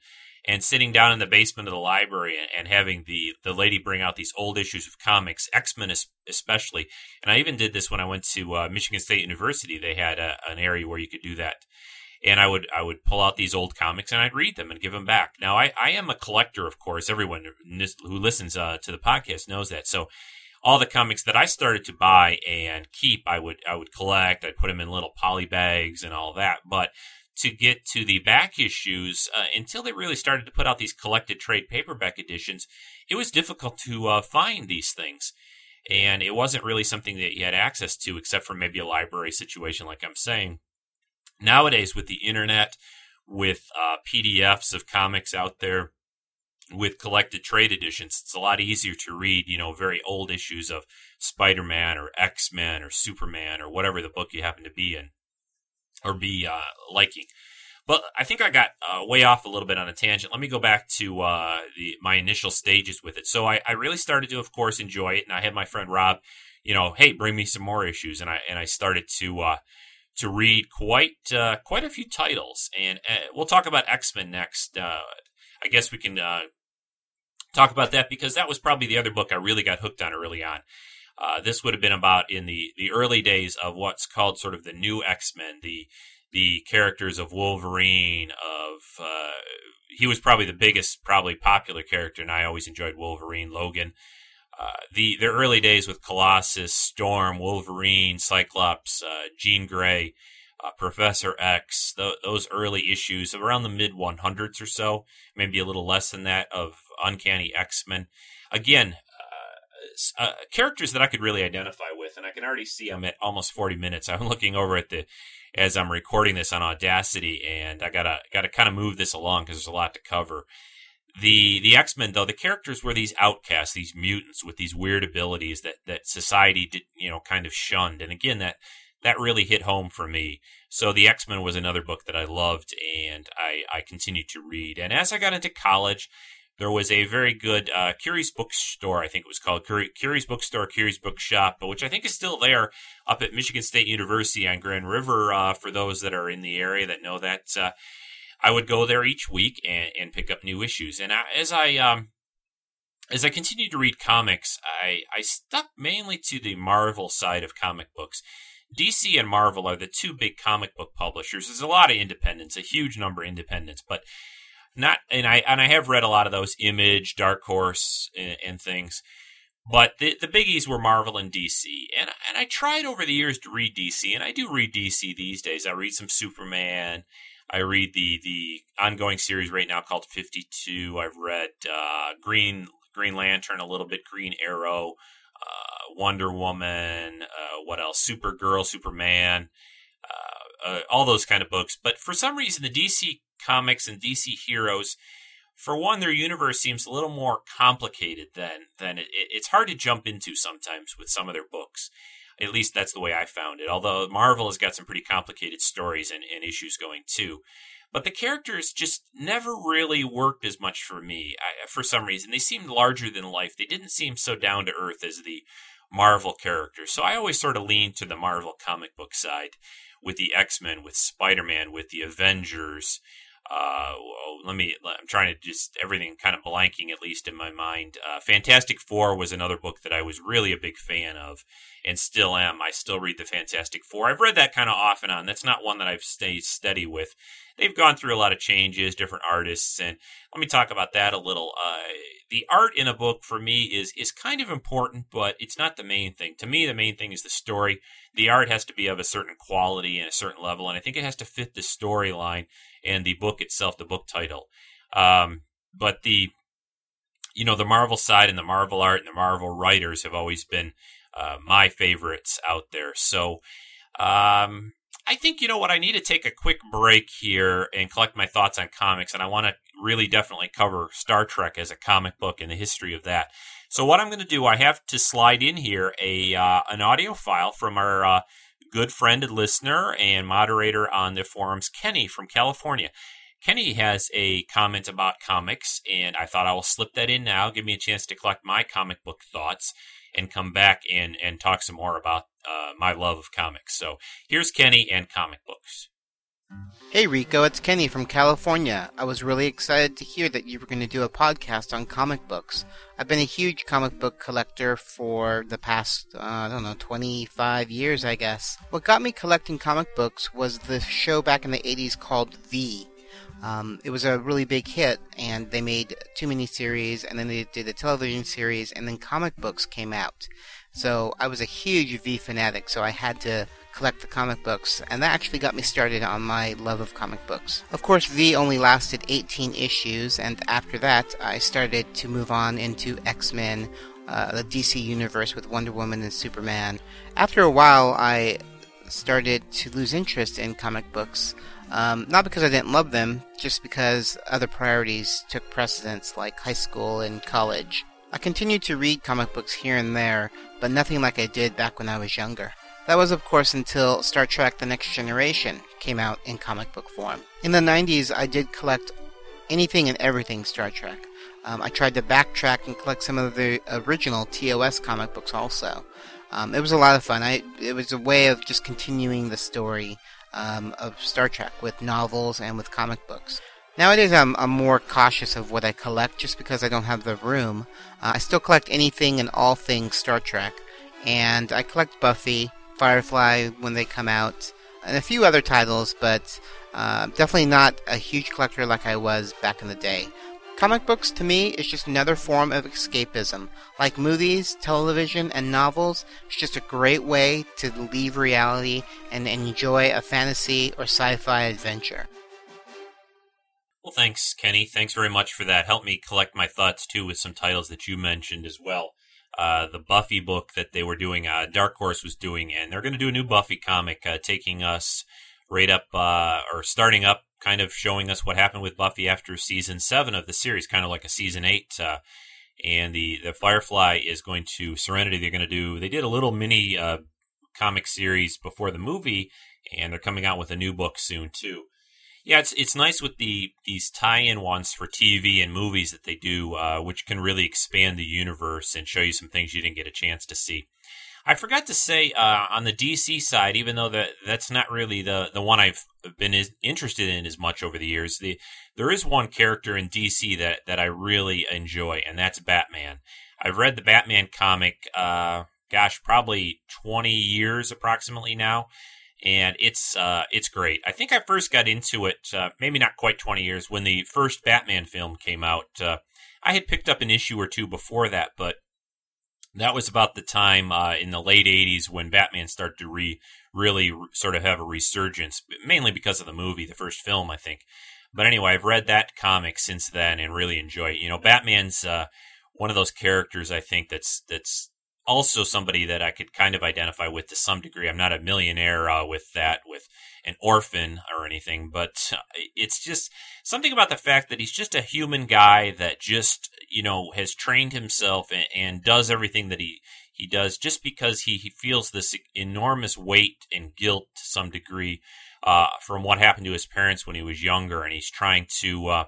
and sitting down in the basement of the library and, and having the, the lady bring out these old issues of comics, X Men especially. And I even did this when I went to uh, Michigan State University. They had a, an area where you could do that. And I would I would pull out these old comics and I'd read them and give them back. Now I, I am a collector, of course. Everyone who listens uh, to the podcast knows that. So all the comics that I started to buy and keep, I would I would collect. I'd put them in little poly bags and all that. But to get to the back issues, uh, until they really started to put out these collected trade paperback editions, it was difficult to uh, find these things. And it wasn't really something that you had access to, except for maybe a library situation, like I'm saying. Nowadays, with the internet, with uh, PDFs of comics out there, with collected trade editions, it's a lot easier to read, you know, very old issues of Spider Man or X Men or Superman or whatever the book you happen to be in or be uh, liking. But I think I got uh, way off a little bit on a tangent. Let me go back to uh, the, my initial stages with it. So I, I, really started to, of course, enjoy it, and I had my friend Rob, you know, hey, bring me some more issues, and I and I started to uh, to read quite uh, quite a few titles, and uh, we'll talk about X Men next. I guess we can talk about that because that was probably the other book I really got hooked on early on. Uh, this would have been about in the, the early days of what's called sort of the new X Men, the the characters of Wolverine. Of uh, he was probably the biggest, probably popular character, and I always enjoyed Wolverine. Logan, uh, the the early days with Colossus, Storm, Wolverine, Cyclops, uh, Jean Grey, uh, Professor X. those early issues around the mid 100s or so, maybe a little less than that of Uncanny X Men. Again, uh, uh, characters that I could really identify with, and I can already see I'm at almost 40 minutes. I'm looking over at the as I'm recording this on Audacity, and I gotta gotta kind of move this along because there's a lot to cover. The the X Men though the characters were these outcasts, these mutants with these weird abilities that that society did you know kind of shunned, and again that that really hit home for me. So the X Men was another book that I loved, and I I continued to read. And as I got into college, there was a very good uh, Curious Bookstore, I think it was called Curious Bookstore, Curious Bookshop, but which I think is still there up at Michigan State University on Grand River. Uh, for those that are in the area that know that, uh, I would go there each week and, and pick up new issues. And I, as I um, as I continued to read comics, I, I stuck mainly to the Marvel side of comic books. DC and Marvel are the two big comic book publishers. There's a lot of independents, a huge number of independents, but not and I and I have read a lot of those Image, Dark Horse, and, and things. But the the biggies were Marvel and DC, and and I tried over the years to read DC, and I do read DC these days. I read some Superman. I read the the ongoing series right now called Fifty Two. I've read uh, Green Green Lantern a little bit, Green Arrow, uh, Wonder Woman. Uh, what else? Supergirl, Superman. Uh, uh, all those kind of books. But for some reason, the DC comics and DC heroes, for one, their universe seems a little more complicated than than it, it's hard to jump into sometimes with some of their books. At least that's the way I found it. Although Marvel has got some pretty complicated stories and, and issues going too. But the characters just never really worked as much for me I, for some reason. They seemed larger than life. They didn't seem so down to earth as the Marvel characters. So I always sort of leaned to the Marvel comic book side with the X Men, with Spider Man, with the Avengers, uh, let me. I'm trying to just everything kind of blanking at least in my mind. Uh, Fantastic Four was another book that I was really a big fan of, and still am. I still read the Fantastic Four. I've read that kind of off and on. That's not one that I've stayed steady with. They've gone through a lot of changes, different artists, and let me talk about that a little. Uh, the art in a book for me is is kind of important, but it's not the main thing. To me, the main thing is the story. The art has to be of a certain quality and a certain level, and I think it has to fit the storyline and the book itself, the book title. Um, but the you know the Marvel side and the Marvel art and the Marvel writers have always been uh, my favorites out there. So um, I think you know what I need to take a quick break here and collect my thoughts on comics, and I want to really definitely cover Star Trek as a comic book and the history of that. So what I'm going to do, I have to slide in here a uh, an audio file from our uh, good friend and listener and moderator on the forums, Kenny from California. Kenny has a comment about comics, and I thought I will slip that in now, give me a chance to collect my comic book thoughts. and come back and, and talk some more about uh, my love of comics. So here's Kenny and comic books. Hey Rico, it's Kenny from California. I was really excited to hear that you were going to do a podcast on comic books. I've been a huge comic book collector for the past, uh, I don't know, 25 years, I guess. What got me collecting comic books was the show back in the 80s called V. Um, it was a really big hit, and they made two miniseries, and then they did a television series, and then comic books came out. So I was a huge V fanatic, so I had to collect the comic books, and that actually got me started on my love of comic books. Of course, V only lasted 18 issues, and after that, I started to move on into X Men, uh, the DC universe with Wonder Woman and Superman. After a while, I started to lose interest in comic books. Um, not because I didn't love them, just because other priorities took precedence, like high school and college. I continued to read comic books here and there, but nothing like I did back when I was younger. That was, of course, until Star Trek The Next Generation came out in comic book form. In the 90s, I did collect anything and everything Star Trek. Um, I tried to backtrack and collect some of the original TOS comic books also. Um, it was a lot of fun. I, it was a way of just continuing the story um, of Star Trek with novels and with comic books. Nowadays, I'm, I'm more cautious of what I collect just because I don't have the room. Uh, I still collect anything and all things Star Trek, and I collect Buffy, Firefly when they come out, and a few other titles, but uh, definitely not a huge collector like I was back in the day. Comic books to me is just another form of escapism. Like movies, television, and novels, it's just a great way to leave reality and enjoy a fantasy or sci fi adventure. Well, thanks, Kenny. Thanks very much for that. Help me collect my thoughts too with some titles that you mentioned as well. Uh, the Buffy book that they were doing, uh, Dark Horse was doing, and they're going to do a new Buffy comic, uh, taking us right up uh, or starting up, kind of showing us what happened with Buffy after season seven of the series, kind of like a season eight. Uh, and the the Firefly is going to Serenity. They're going to do. They did a little mini uh, comic series before the movie, and they're coming out with a new book soon too. Yeah, it's it's nice with the these tie-in ones for TV and movies that they do, uh, which can really expand the universe and show you some things you didn't get a chance to see. I forgot to say uh, on the DC side, even though that that's not really the the one I've been interested in as much over the years. The there is one character in DC that that I really enjoy, and that's Batman. I've read the Batman comic, uh, gosh, probably twenty years approximately now and it's uh, it's great. I think I first got into it, uh, maybe not quite 20 years, when the first Batman film came out. Uh, I had picked up an issue or two before that, but that was about the time uh, in the late 80s when Batman started to re really re- sort of have a resurgence, mainly because of the movie, the first film, I think. But anyway, I've read that comic since then and really enjoy it. You know, Batman's uh, one of those characters I think that's that's also somebody that I could kind of identify with to some degree. I'm not a millionaire uh, with that, with an orphan or anything, but uh, it's just something about the fact that he's just a human guy that just, you know, has trained himself and, and does everything that he, he does just because he, he feels this enormous weight and guilt to some degree uh, from what happened to his parents when he was younger. And he's trying to, uh,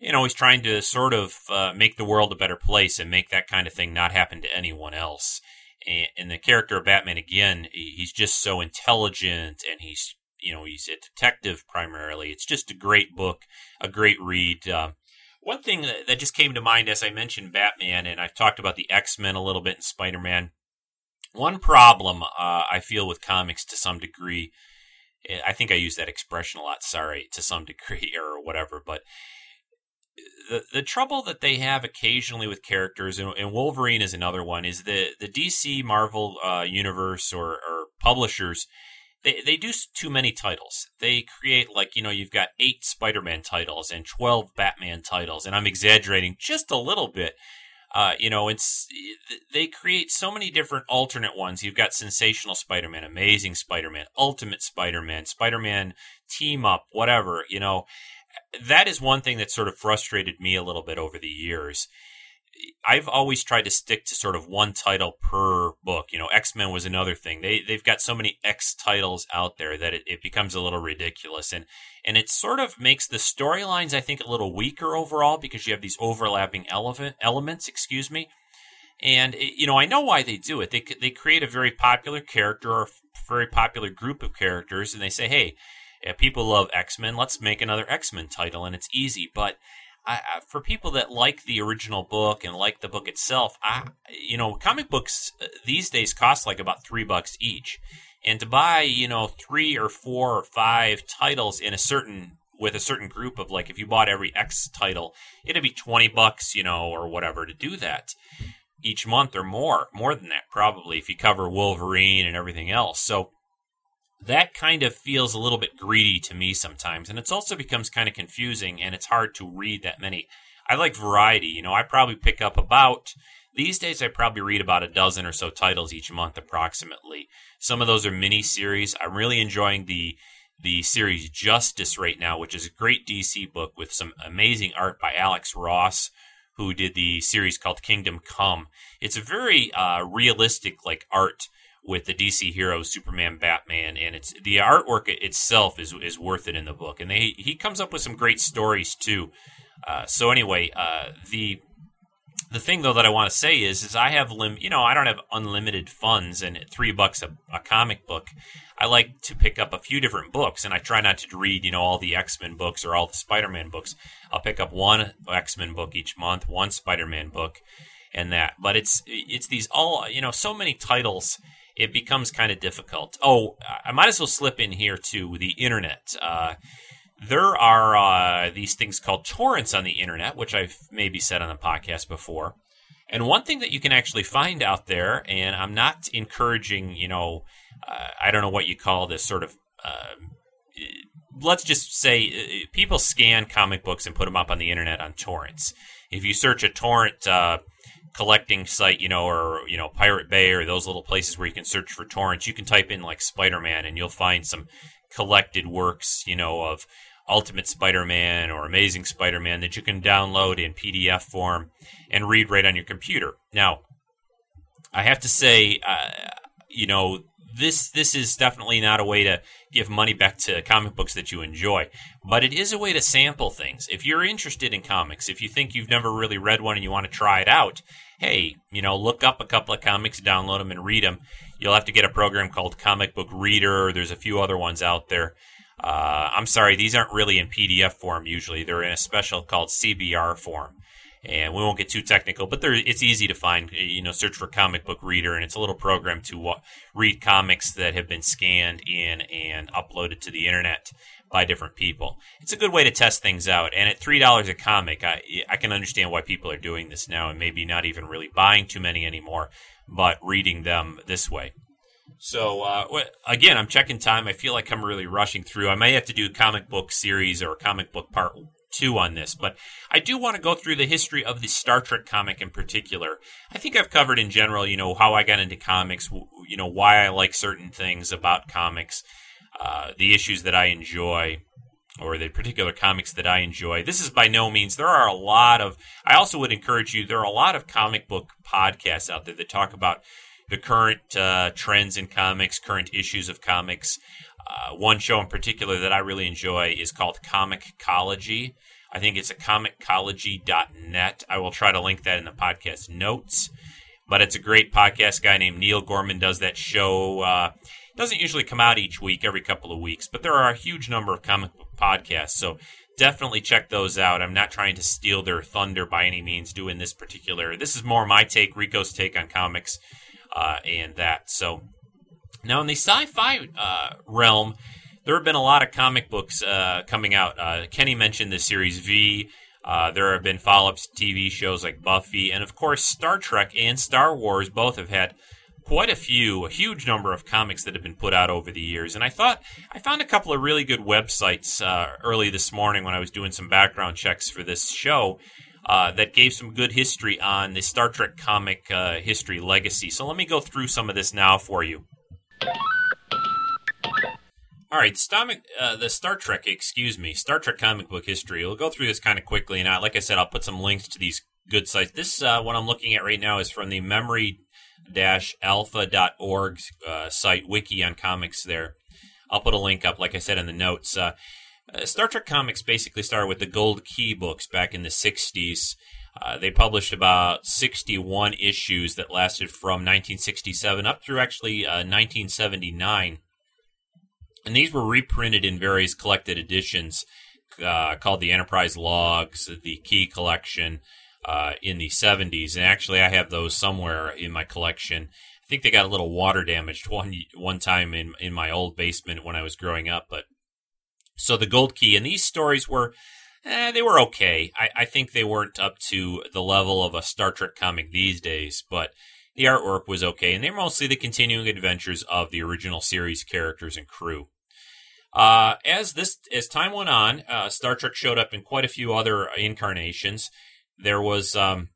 you know, he's trying to sort of uh, make the world a better place and make that kind of thing not happen to anyone else. And, and, the character of Batman, again, he's just so intelligent and he's, you know, he's a detective primarily. It's just a great book, a great read. Uh, one thing that just came to mind as I mentioned Batman, and I've talked about the X Men a little bit and Spider Man. One problem uh, I feel with comics to some degree, eh, I think I use that expression a lot, sorry, to some degree or whatever, but the the trouble that they have occasionally with characters, and, and Wolverine is another one, is the the DC Marvel uh, universe or, or publishers. They, they do too many titles. They create like you know you've got eight Spider-Man titles and twelve Batman titles, and I'm exaggerating just a little bit. Uh, you know, it's they create so many different alternate ones. You've got Sensational Spider-Man, Amazing Spider-Man, Ultimate Spider-Man, Spider-Man Team Up, whatever. You know, that is one thing that sort of frustrated me a little bit over the years. I've always tried to stick to sort of one title per book. You know, X Men was another thing. They they've got so many X titles out there that it, it becomes a little ridiculous, and and it sort of makes the storylines I think a little weaker overall because you have these overlapping element elements. Excuse me, And it- you know, I know why they do it. They they create a very popular character or a very popular group of characters, and they say, "Hey, if people love X Men. Let's make another X Men title," and it's easy. But I, I, for people that like the original book and like the book itself, I, you know, comic books uh, these days cost like about three bucks each, and to buy, you know, three or four or five titles in a certain with a certain group of like, if you bought every X title, it'd be twenty bucks, you know, or whatever to do that each month or more, more than that probably if you cover Wolverine and everything else. So that kind of feels a little bit greedy to me sometimes, and it also becomes kind of confusing, and it's hard to read that many. I like variety. You know, I probably pick up about these days. I probably read about a dozen or so titles each month, approximately. Some of those are mini series. I'm really enjoying the the series Justice right now, which is a great DC book with some amazing art by Alex Ross, who did the series called Kingdom Come. It's a very uh, realistic like art with the DC heroes Superman, Batman, and it's the artwork itself is is worth it in the book, and they he comes up with some great stories too. Uh, so anyway, uh, the the thing though that I want to say is is I have lim you know I don't have unlimited funds, and at three bucks a, a comic book, I like to pick up a few different books, and I try not to read you know all the X Men books or all the Spider Man books. I'll pick up one X Men book each month, one Spider Man book, and that. But it's it's these all you know so many titles it becomes kind of difficult. Oh, I might as well slip in here too the internet. Uh, there are uh, these things called torrents on the internet, which I've maybe said on the podcast before. And one thing that you can actually find out there, and I'm not encouraging, you know, uh, I don't know what you call this sort of. Uh, let's just say uh, people scan comic books and put them up on the internet on torrents. If you search a torrent uh, collecting site, you know, or you know, Pirate Bay or those little places where you can search for torrents, you can type in like Spider-Man and you'll find some collected works, you know, of Ultimate Spider-Man or Amazing Spider-Man that you can download in PDF form and read right on your computer. Now, I have to say, uh, you know, this this is definitely not a way to give money back to comic books that you enjoy, but it is a way to sample things. If you're interested in comics, if you think you've never really read one and you want to try it out, hey, you know, look up a couple of comics, download them, and read them. You'll have to get a program called Comic Book Reader. There's a few other ones out there. Uh, I'm sorry, these aren't really in PDF form usually. They're in a special called CBR form. And we won't get too technical, but it's easy to find. You know, search for Comic Book Reader, and it's a little program to wa- read comics that have been scanned in and uploaded to the internet by different people. It's a good way to test things out. And at three dollars a comic, I I can understand why people are doing this now, and maybe not even really buying too many anymore, but reading them this way. So uh, again, I'm checking time. I feel like I'm really rushing through. I may have to do comic book series or comic book part two on this, but I do want to go through the history of the Star Trek comic in particular. I think I've covered in general, you know, how I got into comics, you know, why I like certain things about comics, uh, the issues that I enjoy. Or the particular comics that I enjoy. This is by no means. There are a lot of. I also would encourage you. There are a lot of comic book podcasts out there that talk about the current uh, trends in comics, current issues of comics. Uh, one show in particular that I really enjoy is called Comicology. I think it's a comiccology.net. I will try to link that in the podcast notes. But it's a great podcast. guy named Neil Gorman does that show. Uh, doesn't usually come out each week, every couple of weeks, but there are a huge number of comic book podcasts. So definitely check those out. I'm not trying to steal their thunder by any means doing this particular. This is more my take, Rico's take on comics uh, and that. So now in the sci-fi uh, realm, there have been a lot of comic books uh, coming out. Uh, Kenny mentioned the series V. Uh, there have been follow-ups to TV shows like Buffy, and of course Star Trek and Star Wars both have had quite a few, a huge number of comics that have been put out over the years. And I thought I found a couple of really good websites uh, early this morning when I was doing some background checks for this show. Uh, that gave some good history on the Star Trek comic uh, history legacy. So let me go through some of this now for you. All right, stomach, uh, the Star Trek, excuse me, Star Trek comic book history. We'll go through this kind of quickly, and I, like I said, I'll put some links to these good sites. This uh, what I'm looking at right now is from the memory-alpha.org uh, site, wiki on comics. There, I'll put a link up, like I said in the notes. Uh, uh, Star Trek comics basically started with the Gold Key books back in the '60s. Uh, they published about 61 issues that lasted from 1967 up through actually uh, 1979. And these were reprinted in various collected editions uh, called the Enterprise Logs, the Key Collection uh, in the 70s. And actually, I have those somewhere in my collection. I think they got a little water damaged one one time in in my old basement when I was growing up. But so the Gold Key and these stories were eh, they were okay. I, I think they weren't up to the level of a Star Trek comic these days, but the artwork was okay, and they're mostly the continuing adventures of the original series characters and crew. Uh, as this as time went on, uh, Star Trek showed up in quite a few other incarnations. There was um,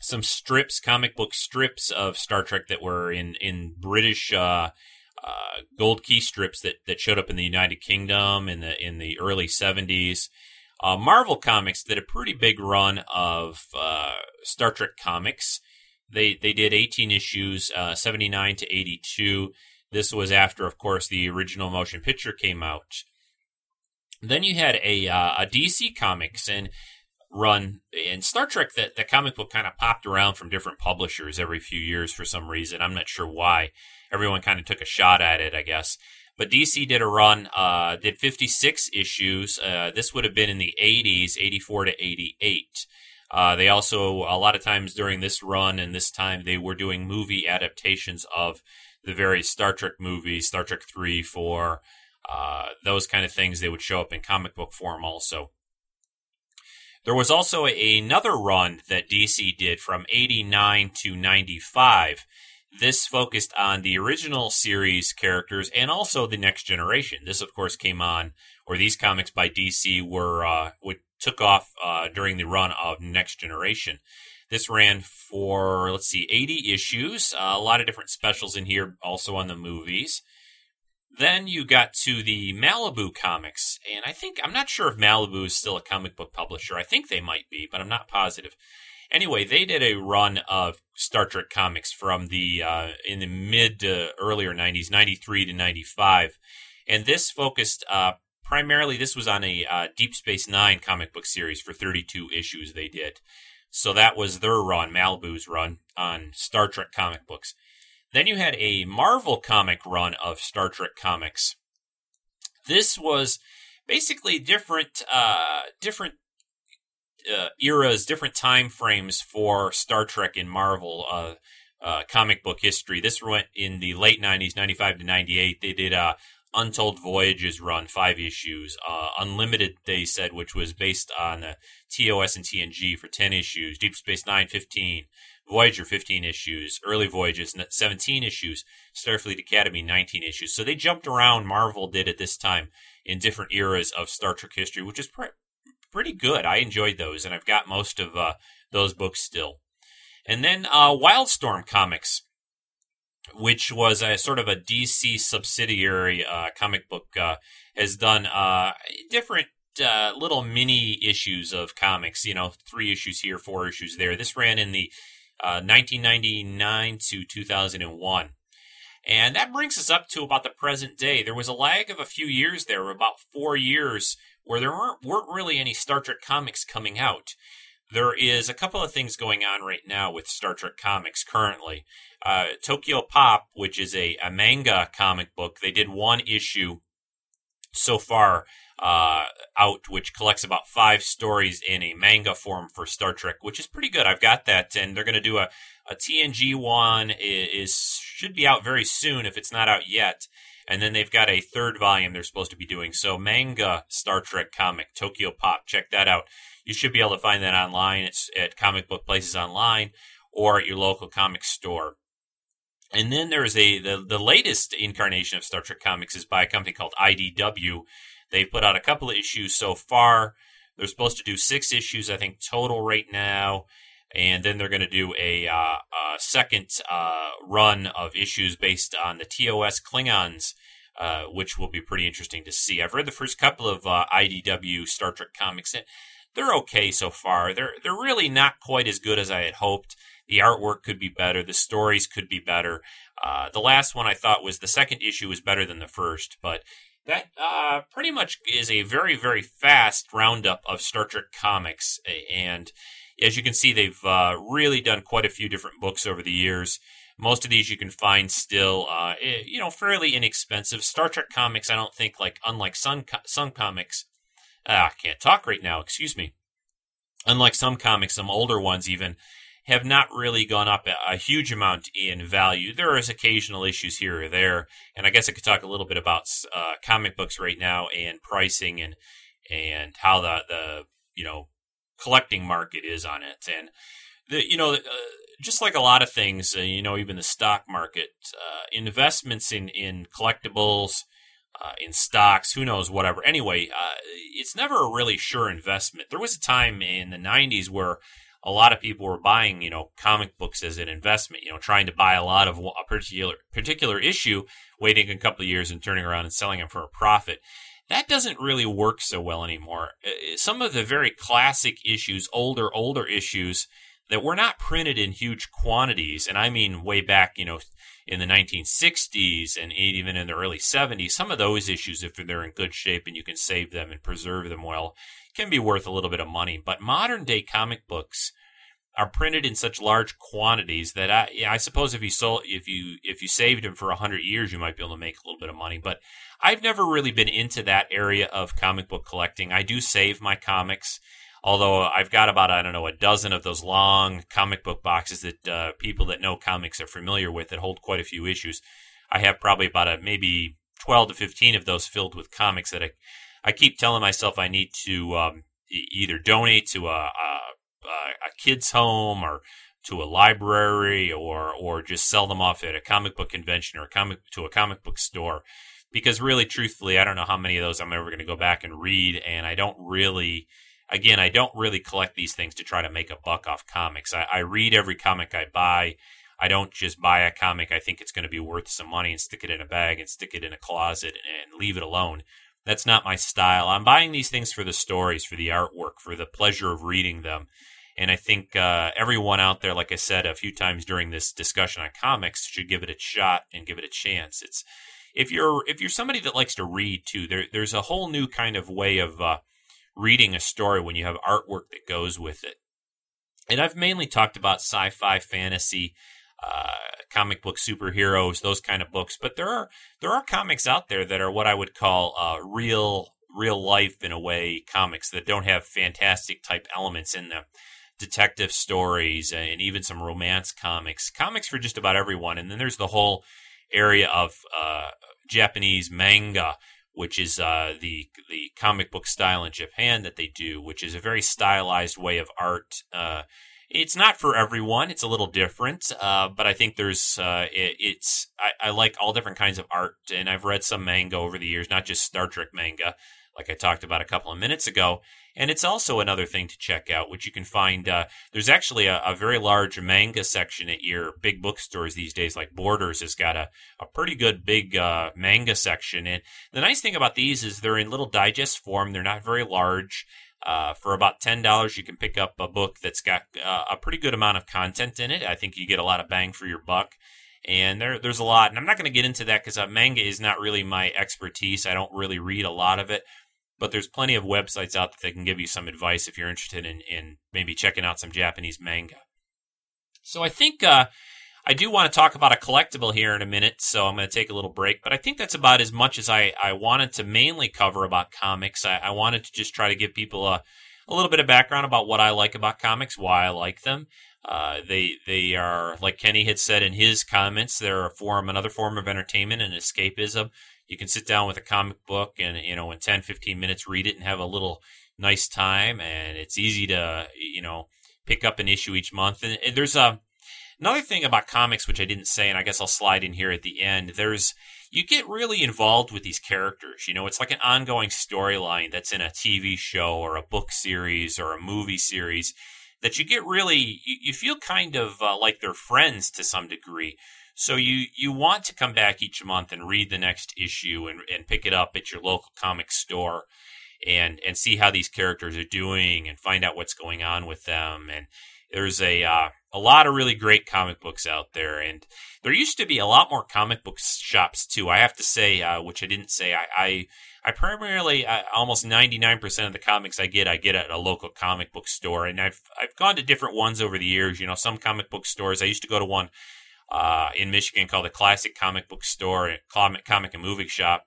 some strips, comic book strips of Star Trek that were in in British uh, uh, gold key strips that, that showed up in the United Kingdom in the in the early seventies. Uh, Marvel Comics did a pretty big run of uh, Star Trek comics. They they did 18 issues, uh, 79 to 82. This was after, of course, the original motion picture came out. Then you had a uh, a DC Comics and run in Star Trek. That the comic book kind of popped around from different publishers every few years for some reason. I'm not sure why. Everyone kind of took a shot at it, I guess. But DC did a run, uh, did 56 issues. Uh, this would have been in the 80s, 84 to 88. Uh, they also, a lot of times during this run and this time, they were doing movie adaptations of the various Star Trek movies, Star Trek 3, 4, uh, those kind of things. They would show up in comic book form also. There was also a, another run that DC did from 89 to 95. This focused on the original series characters and also the next generation. This, of course, came on, or these comics by DC were uh, what took off uh, during the run of Next Generation. This ran for, let's see, 80 issues. Uh, a lot of different specials in here, also on the movies. Then you got to the Malibu comics, and I think, I'm not sure if Malibu is still a comic book publisher. I think they might be, but I'm not positive. Anyway, they did a run of Star Trek comics from the, uh, in the mid to earlier 90s, 93 to 95. And this focused, uh, primarily, this was on a uh, Deep Space Nine comic book series for 32 issues they did. So that was their run, Malibu's run on Star Trek comic books. Then you had a Marvel comic run of Star Trek comics. This was basically different, uh, different uh, eras, different time frames for Star Trek in Marvel uh, uh, comic book history. This went in the late '90s, '95 to '98. They did a Untold Voyages run, five issues. Uh, Unlimited, they said, which was based on the TOS and TNG for 10 issues. Deep Space Nine, 15. Voyager 15 issues, Early Voyages 17 issues, Starfleet Academy 19 issues. So they jumped around, Marvel did at this time, in different eras of Star Trek history, which is pre- pretty good. I enjoyed those, and I've got most of uh, those books still. And then uh, Wildstorm Comics, which was a sort of a DC subsidiary uh, comic book, uh, has done uh, different uh, little mini issues of comics. You know, three issues here, four issues there. This ran in the 1999 to 2001. And that brings us up to about the present day. There was a lag of a few years there, about four years, where there weren't, weren't really any Star Trek comics coming out. There is a couple of things going on right now with Star Trek comics currently. Uh, Tokyo Pop, which is a, a manga comic book, they did one issue so far uh, out, which collects about five stories in a manga form for Star Trek, which is pretty good. I've got that, and they're going to do a, a TNG one is should be out very soon if it's not out yet. And then they've got a third volume they're supposed to be doing. So manga Star Trek comic Tokyo Pop, check that out. You should be able to find that online. It's at comic book places online or at your local comic store. And then there's a the, the latest incarnation of Star Trek comics is by a company called IDW. They've put out a couple of issues so far. They're supposed to do six issues, I think, total right now. And then they're going to do a, uh, a second uh, run of issues based on the TOS Klingons, uh, which will be pretty interesting to see. I've read the first couple of uh, IDW Star Trek comics. And they're okay so far. They're they're really not quite as good as I had hoped. The artwork could be better. The stories could be better. Uh, the last one I thought was the second issue was better than the first, but that uh, pretty much is a very very fast roundup of Star Trek comics, and as you can see, they've uh, really done quite a few different books over the years. Most of these you can find still, uh, eh, you know, fairly inexpensive. Star Trek comics, I don't think, like unlike some Sun comics, ah, I can't talk right now. Excuse me. Unlike some comics, some older ones even have not really gone up a, a, huge amount in value. There is occasional issues here or there, and I guess I could talk a little bit about uh, comic books right now and pricing and and how the the you know collecting market is on it. And the you know uh, just like a lot of things, uh, you know, even the stock market, uh, investments in in collectibles. Uh, in stocks, who knows, whatever. Anyway, uh, it's never a really sure investment. There was a time in the 90s where a lot of people were buying, you know, comic books as an investment, you know, trying to buy a lot of a particular particular issue, waiting a couple of years and turning around and selling them for a profit. That doesn't really work so well anymore. Uh, uh, some of the very classic issues, older older issues that were not printed in huge quantities, and I mean way back, you know, in the 1960s and even in the early 70s, some of those issues, if they're in good shape and you can save them and preserve them well, can be worth a little bit of money. But modern day comic books are printed in such large quantities that I, I suppose if you sold, if you if you saved them for hundred years, you might be able to make a little bit of money. But I've never really been into that area of comic book collecting. I do save my comics, although I've got about I don't know a dozen of those long comic book boxes that uh, people that know comics are familiar with that hold quite a few issues. I have probably about a maybe twelve to fifteen of those filled with comics that I I keep telling myself I need to um, either donate to a, a, a kid's home or to a library or or just sell them off at a comic book convention or a comic to a comic book store because really truthfully I don't know how many of those I'm ever going to go back and read and I don't really again I don't really collect these things to try to make a buck off comics I, I read every comic I buy I don't just buy a comic I think it's going to be worth some money and stick it in a bag and stick it in a closet and leave it alone that's not my style. I'm buying these things for the stories, for the artwork, for the pleasure of reading them. And I think uh, everyone out there, like I said a few times during this discussion on comics, should give it a shot and give it a chance. It's if you're if you're somebody that likes to read too, there there's a whole new kind of way of uh, reading a story when you have artwork that goes with it. And I've mainly talked about sci-fi, fantasy, uh, comic book superheroes, those kind of books. But there are there are comics out there that are what I would call uh, real real life in a way comics that don't have fantastic type elements in them. Detective stories and even some romance comics, comics for just about everyone. And then there's the whole area of uh, Japanese manga, which is uh, the the comic book style in Japan that they do, which is a very stylized way of art. Uh, it's not for everyone. It's a little different, uh, but I think there's uh, it, it's I, I, like all different kinds of art, and I've read some manga over the years, not just Star Trek manga, like I talked about a couple of minutes ago. And it's also another thing to check out, which you can find. Uh, there's actually a, a, very large manga section at your big bookstores these days, like Borders has got a, a pretty good big uh, manga section. And the nice thing about these is they're in little digest form. They're not very large. Uh, for about ten dollars, you can pick up a book that's got uh, a pretty good amount of content in it. I think you get a lot of bang for your buck, and there, there's a lot. And I'm not going to get into that because uh, manga is not really my expertise. I don't really read a lot of it, but there's plenty of websites out there that can give you some advice if you're interested in, in maybe checking out some Japanese manga. So I think uh, I do want to talk about a collectible here in a minute, so I'm going to take a little break. But I think that's about as much as I, I wanted to mainly cover about comics. I, I wanted to just try to give people a, a little bit of background about what I like about comics, why I like them. Uh, they they are like Kenny had said in his comments. They're a form, another form of entertainment and escapism. You can sit down with a comic book and you know in 10, 15 minutes read it and have a little nice time. And it's easy to you know pick up an issue each month. And, there's a Another thing about comics, which I didn't say, and I guess I'll slide in here at the end, there's you get really involved with these characters. You know, it's like an ongoing storyline that's in a TV show or a book series or a movie series that you get really you, feel kind of uh, like they're friends to some degree. So you you want to come back each month and read the next issue and, and pick it up at your local comic store and and see how these characters are doing and find out what's going on with them and there's a uh, a lot of really great comic books out there, and there used to be a lot more comic book shops too. I have to say, uh, which I didn't say, I I, I primarily uh, almost ninety nine percent of the comics I get, I get at a local comic book store, and I've I've gone to different ones over the years. You know, some comic book stores. I used to go to one uh, in Michigan called the Classic Comic Book Store, comic comic and movie shop,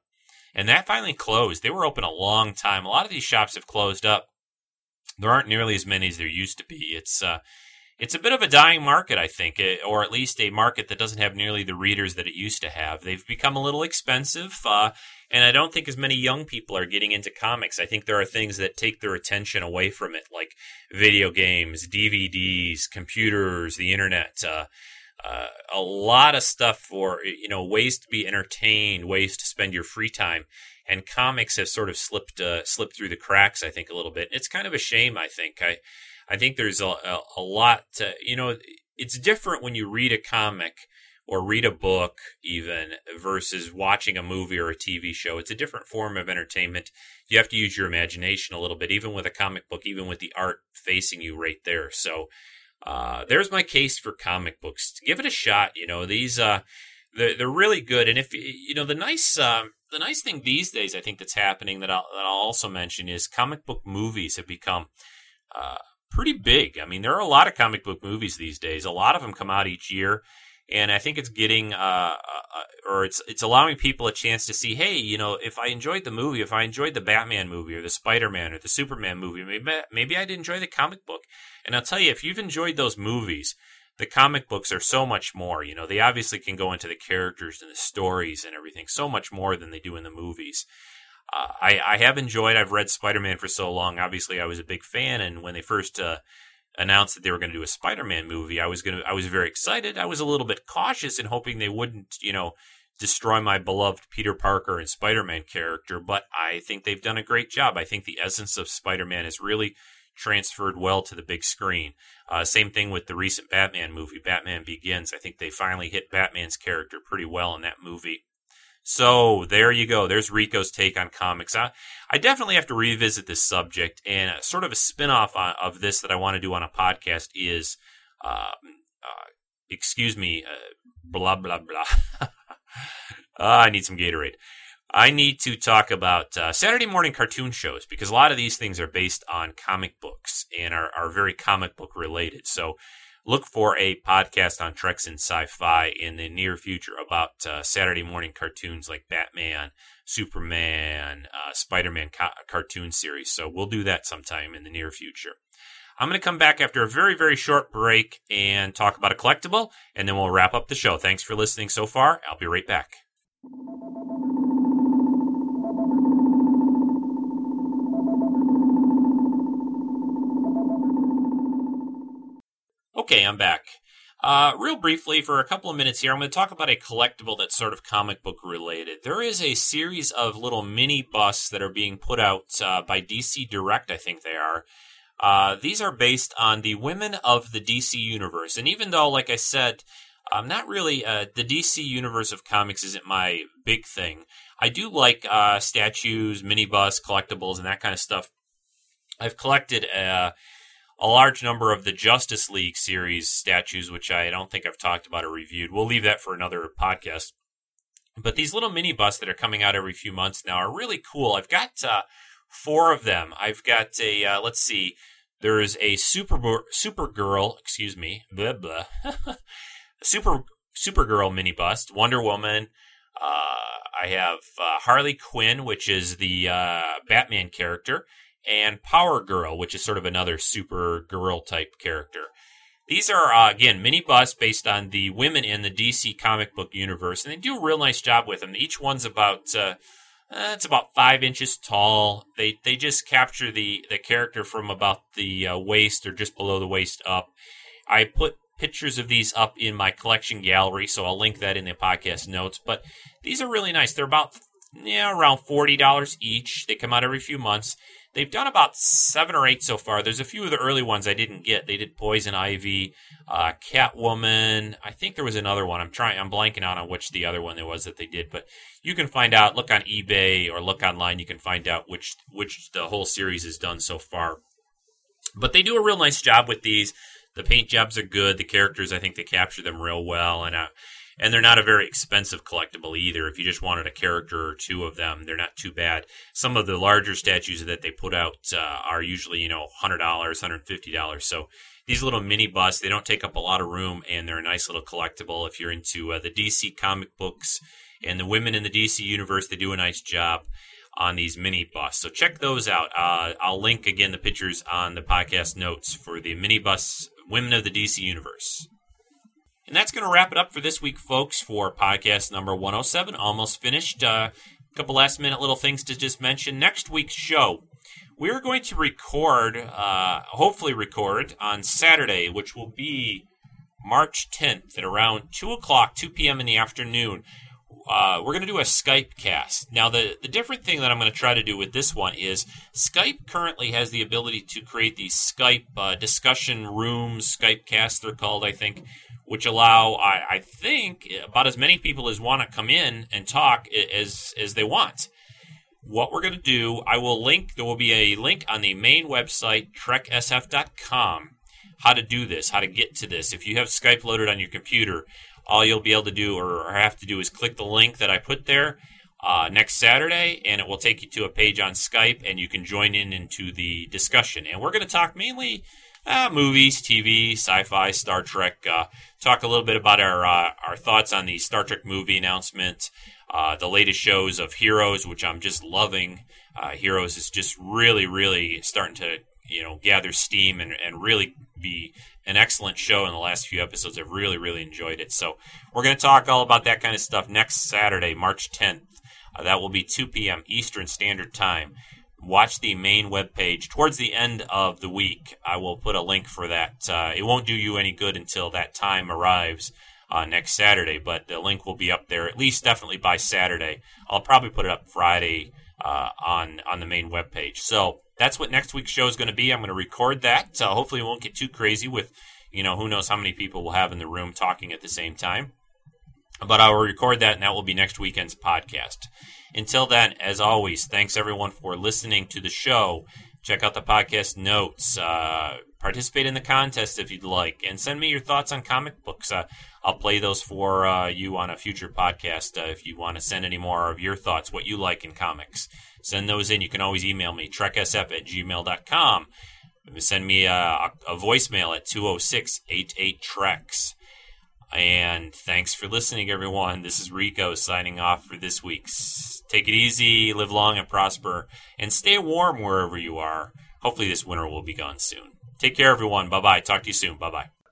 and that finally closed. They were open a long time. A lot of these shops have closed up. There aren't nearly as many as there used to be. It's uh, it's a bit of a dying market, I think, eh, or at least a market that doesn't have nearly the readers that it used to have. They've become a little expensive, uh, and I don't think as many young people are getting into comics. I think there are things that take their attention away from it, like video games, DVDs, computers, the internet. Uh, uh, a lot of stuff for you know ways to be entertained, ways to spend your free time, and comics have sort of slipped uh, slipped through the cracks. I think a little bit. It's kind of a shame. I think I I think there's a, a, a lot to, you know, it's different when you read a comic or read a book even versus watching a movie or a TV show. It's a different form of entertainment. You have to use your imagination a little bit, even with a comic book, even with the art facing you right there. So uh, there's my case for comic books. Give it a shot. You know these uh, they're, they're really good. And if you know the nice uh, the nice thing these days, I think that's happening that I'll, that I'll also mention is comic book movies have become uh, pretty big. I mean, there are a lot of comic book movies these days. A lot of them come out each year, and I think it's getting uh, uh, uh, or it's it's allowing people a chance to see, hey, you know, if I enjoyed the movie, if I enjoyed the Batman movie or the Spider Man or the Superman movie, maybe maybe I'd enjoy the comic book. And I'll tell you, if you've enjoyed those movies. The comic books are so much more, you know. They obviously can go into the characters and the stories and everything so much more than they do in the movies. Uh, I, I have enjoyed. I've read Spider Man for so long. Obviously, I was a big fan, and when they first uh, announced that they were going to do a Spider Man movie, I was going to. I was very excited. I was a little bit cautious in hoping they wouldn't, you know, destroy my beloved Peter Parker and Spider Man character. But I think they've done a great job. I think the essence of Spider Man is really transferred well to the big screen. Uh, same thing with the recent Batman movie, Batman Begins. I think they finally hit Batman's character pretty well in that movie. So there you go. There's Rico's take on comics. I, I definitely have to revisit this subject, and sort of a spinoff of this that I want to do on a podcast is, uh, uh, excuse me, uh, blah blah blah. Ah, I need some Gatorade. I need to talk about uh, Saturday morning cartoon shows because a lot of these things are based on comic books and are, are very comic book related. So look for a podcast on Treks and Sci-Fi in the near future about uh, Saturday morning cartoons like Batman, Superman, uh, Spider-Man ca- cartoon series. So we'll do that sometime in the near future. I'm going to come back after a very, very short break and talk about a collectible, and then we'll wrap up the show. Thanks for listening so far. I'll be right back. Okay, I'm back. Uh, real briefly, for a couple of minutes here, I'm going to talk about a collectible that's sort of comic book related. There is a series of little mini busts that are being put out uh, by DC Direct, I think they are. Uh, these are based on the women of the DC universe. And even though, like I said, I'm not really, uh, the DC universe of comics isn't my big thing. I do like uh, statues, mini busts, collectibles, and that kind of stuff. I've collected uh, a large number of the Justice League series statues, which I don't think I've talked about or reviewed. We'll leave that for another podcast. But these little mini busts that are coming out every few months now are really cool. I've got uh, four of them. I've got a uh, let's see. There is a super Supergirl, excuse me, blah blah. super Supergirl mini bust, Wonder Woman. Uh, I have uh, Harley Quinn, which is the uh, Batman character and Power Girl, which is sort of another super girl type character. These are, uh, again, mini busts based on the women in the DC comic book universe, and they do a real nice job with them. Each one's about, uh, uh, it's about five inches tall. They they just capture the, the character from about the uh, waist or just below the waist up. I put pictures of these up in my collection gallery, so I'll link that in the podcast notes. But these are really nice. They're about yeah around forty dollars each. They come out every few months. They've done about seven or eight so far. There's a few of the early ones I didn't get. They did Poison Ivy, uh, Catwoman. I think there was another one. I'm trying. I'm blanking out on which the other one there was that they did. But you can find out. Look on eBay or look online. You can find out which which the whole series has done so far. But they do a real nice job with these. The paint jobs are good. The characters, I think they capture them real well, and uh, and they're not a very expensive collectible either. If you just wanted a character or two of them, they're not too bad. Some of the larger statues that they put out uh, are usually you know hundred dollars, hundred fifty dollars. So these little mini busts, they don't take up a lot of room, and they're a nice little collectible. If you're into uh, the DC comic books and the women in the DC universe, they do a nice job on these mini busts. So check those out. Uh, I'll link again the pictures on the podcast notes for the mini busts, Women of the DC Universe. And that's going to wrap it up for this week, folks, for podcast number 107. Almost finished. A uh, couple last minute little things to just mention. Next week's show, we're going to record, uh, hopefully record, on Saturday, which will be March 10th at around 2 o'clock, 2 p.m. in the afternoon. Uh, we're going to do a Skype cast. Now, the, the different thing that I'm going to try to do with this one is Skype currently has the ability to create these Skype uh, discussion rooms, Skype casts, they're called, I think, which allow, I, I think, about as many people as want to come in and talk as, as they want. What we're going to do, I will link, there will be a link on the main website, treksf.com, how to do this, how to get to this. If you have Skype loaded on your computer, all you'll be able to do or have to do is click the link that I put there uh, next Saturday, and it will take you to a page on Skype, and you can join in into the discussion. And we're going to talk mainly uh, movies, TV, sci-fi, Star Trek. Uh, talk a little bit about our uh, our thoughts on the Star Trek movie announcement, uh, the latest shows of Heroes, which I'm just loving. Uh, Heroes is just really, really starting to you know gather steam and, and really be an excellent show in the last few episodes. I've really, really enjoyed it. So we're going to talk all about that kind of stuff next Saturday, March 10th. Uh, that will be 2 p.m. Eastern Standard Time. Watch the main webpage towards the end of the week. I will put a link for that. Uh, it won't do you any good until that time arrives uh, next Saturday, but the link will be up there at least definitely by Saturday. I'll probably put it up Friday uh, on on the main webpage. So that's what next week's show is going to be. I'm going to record that. Uh, hopefully, it won't get too crazy with, you know, who knows how many people we'll have in the room talking at the same time. But I will record that, and that will be next weekend's podcast. Until then, as always, thanks everyone for listening to the show. Check out the podcast notes. Uh, participate in the contest if you'd like, and send me your thoughts on comic books. Uh, I'll play those for uh, you on a future podcast uh, if you want to send any more of your thoughts, what you like in comics. Send those in. You can always email me, treksf at gmail.com. Send me a, a voicemail at 206 88 Treks. And thanks for listening, everyone. This is Rico signing off for this week's. Take it easy, live long and prosper, and stay warm wherever you are. Hopefully, this winter will be gone soon. Take care, everyone. Bye bye. Talk to you soon. Bye bye.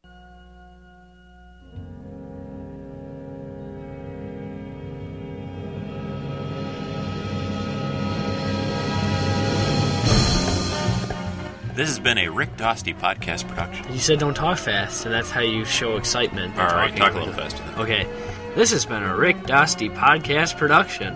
This has been a Rick Dosty podcast production. You said don't talk fast, and that's how you show excitement. All right, talk a little faster. Okay. This has been a Rick Dosty podcast production.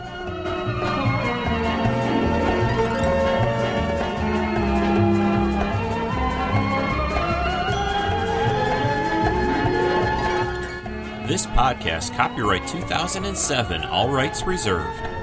This podcast, copyright 2007, all rights reserved.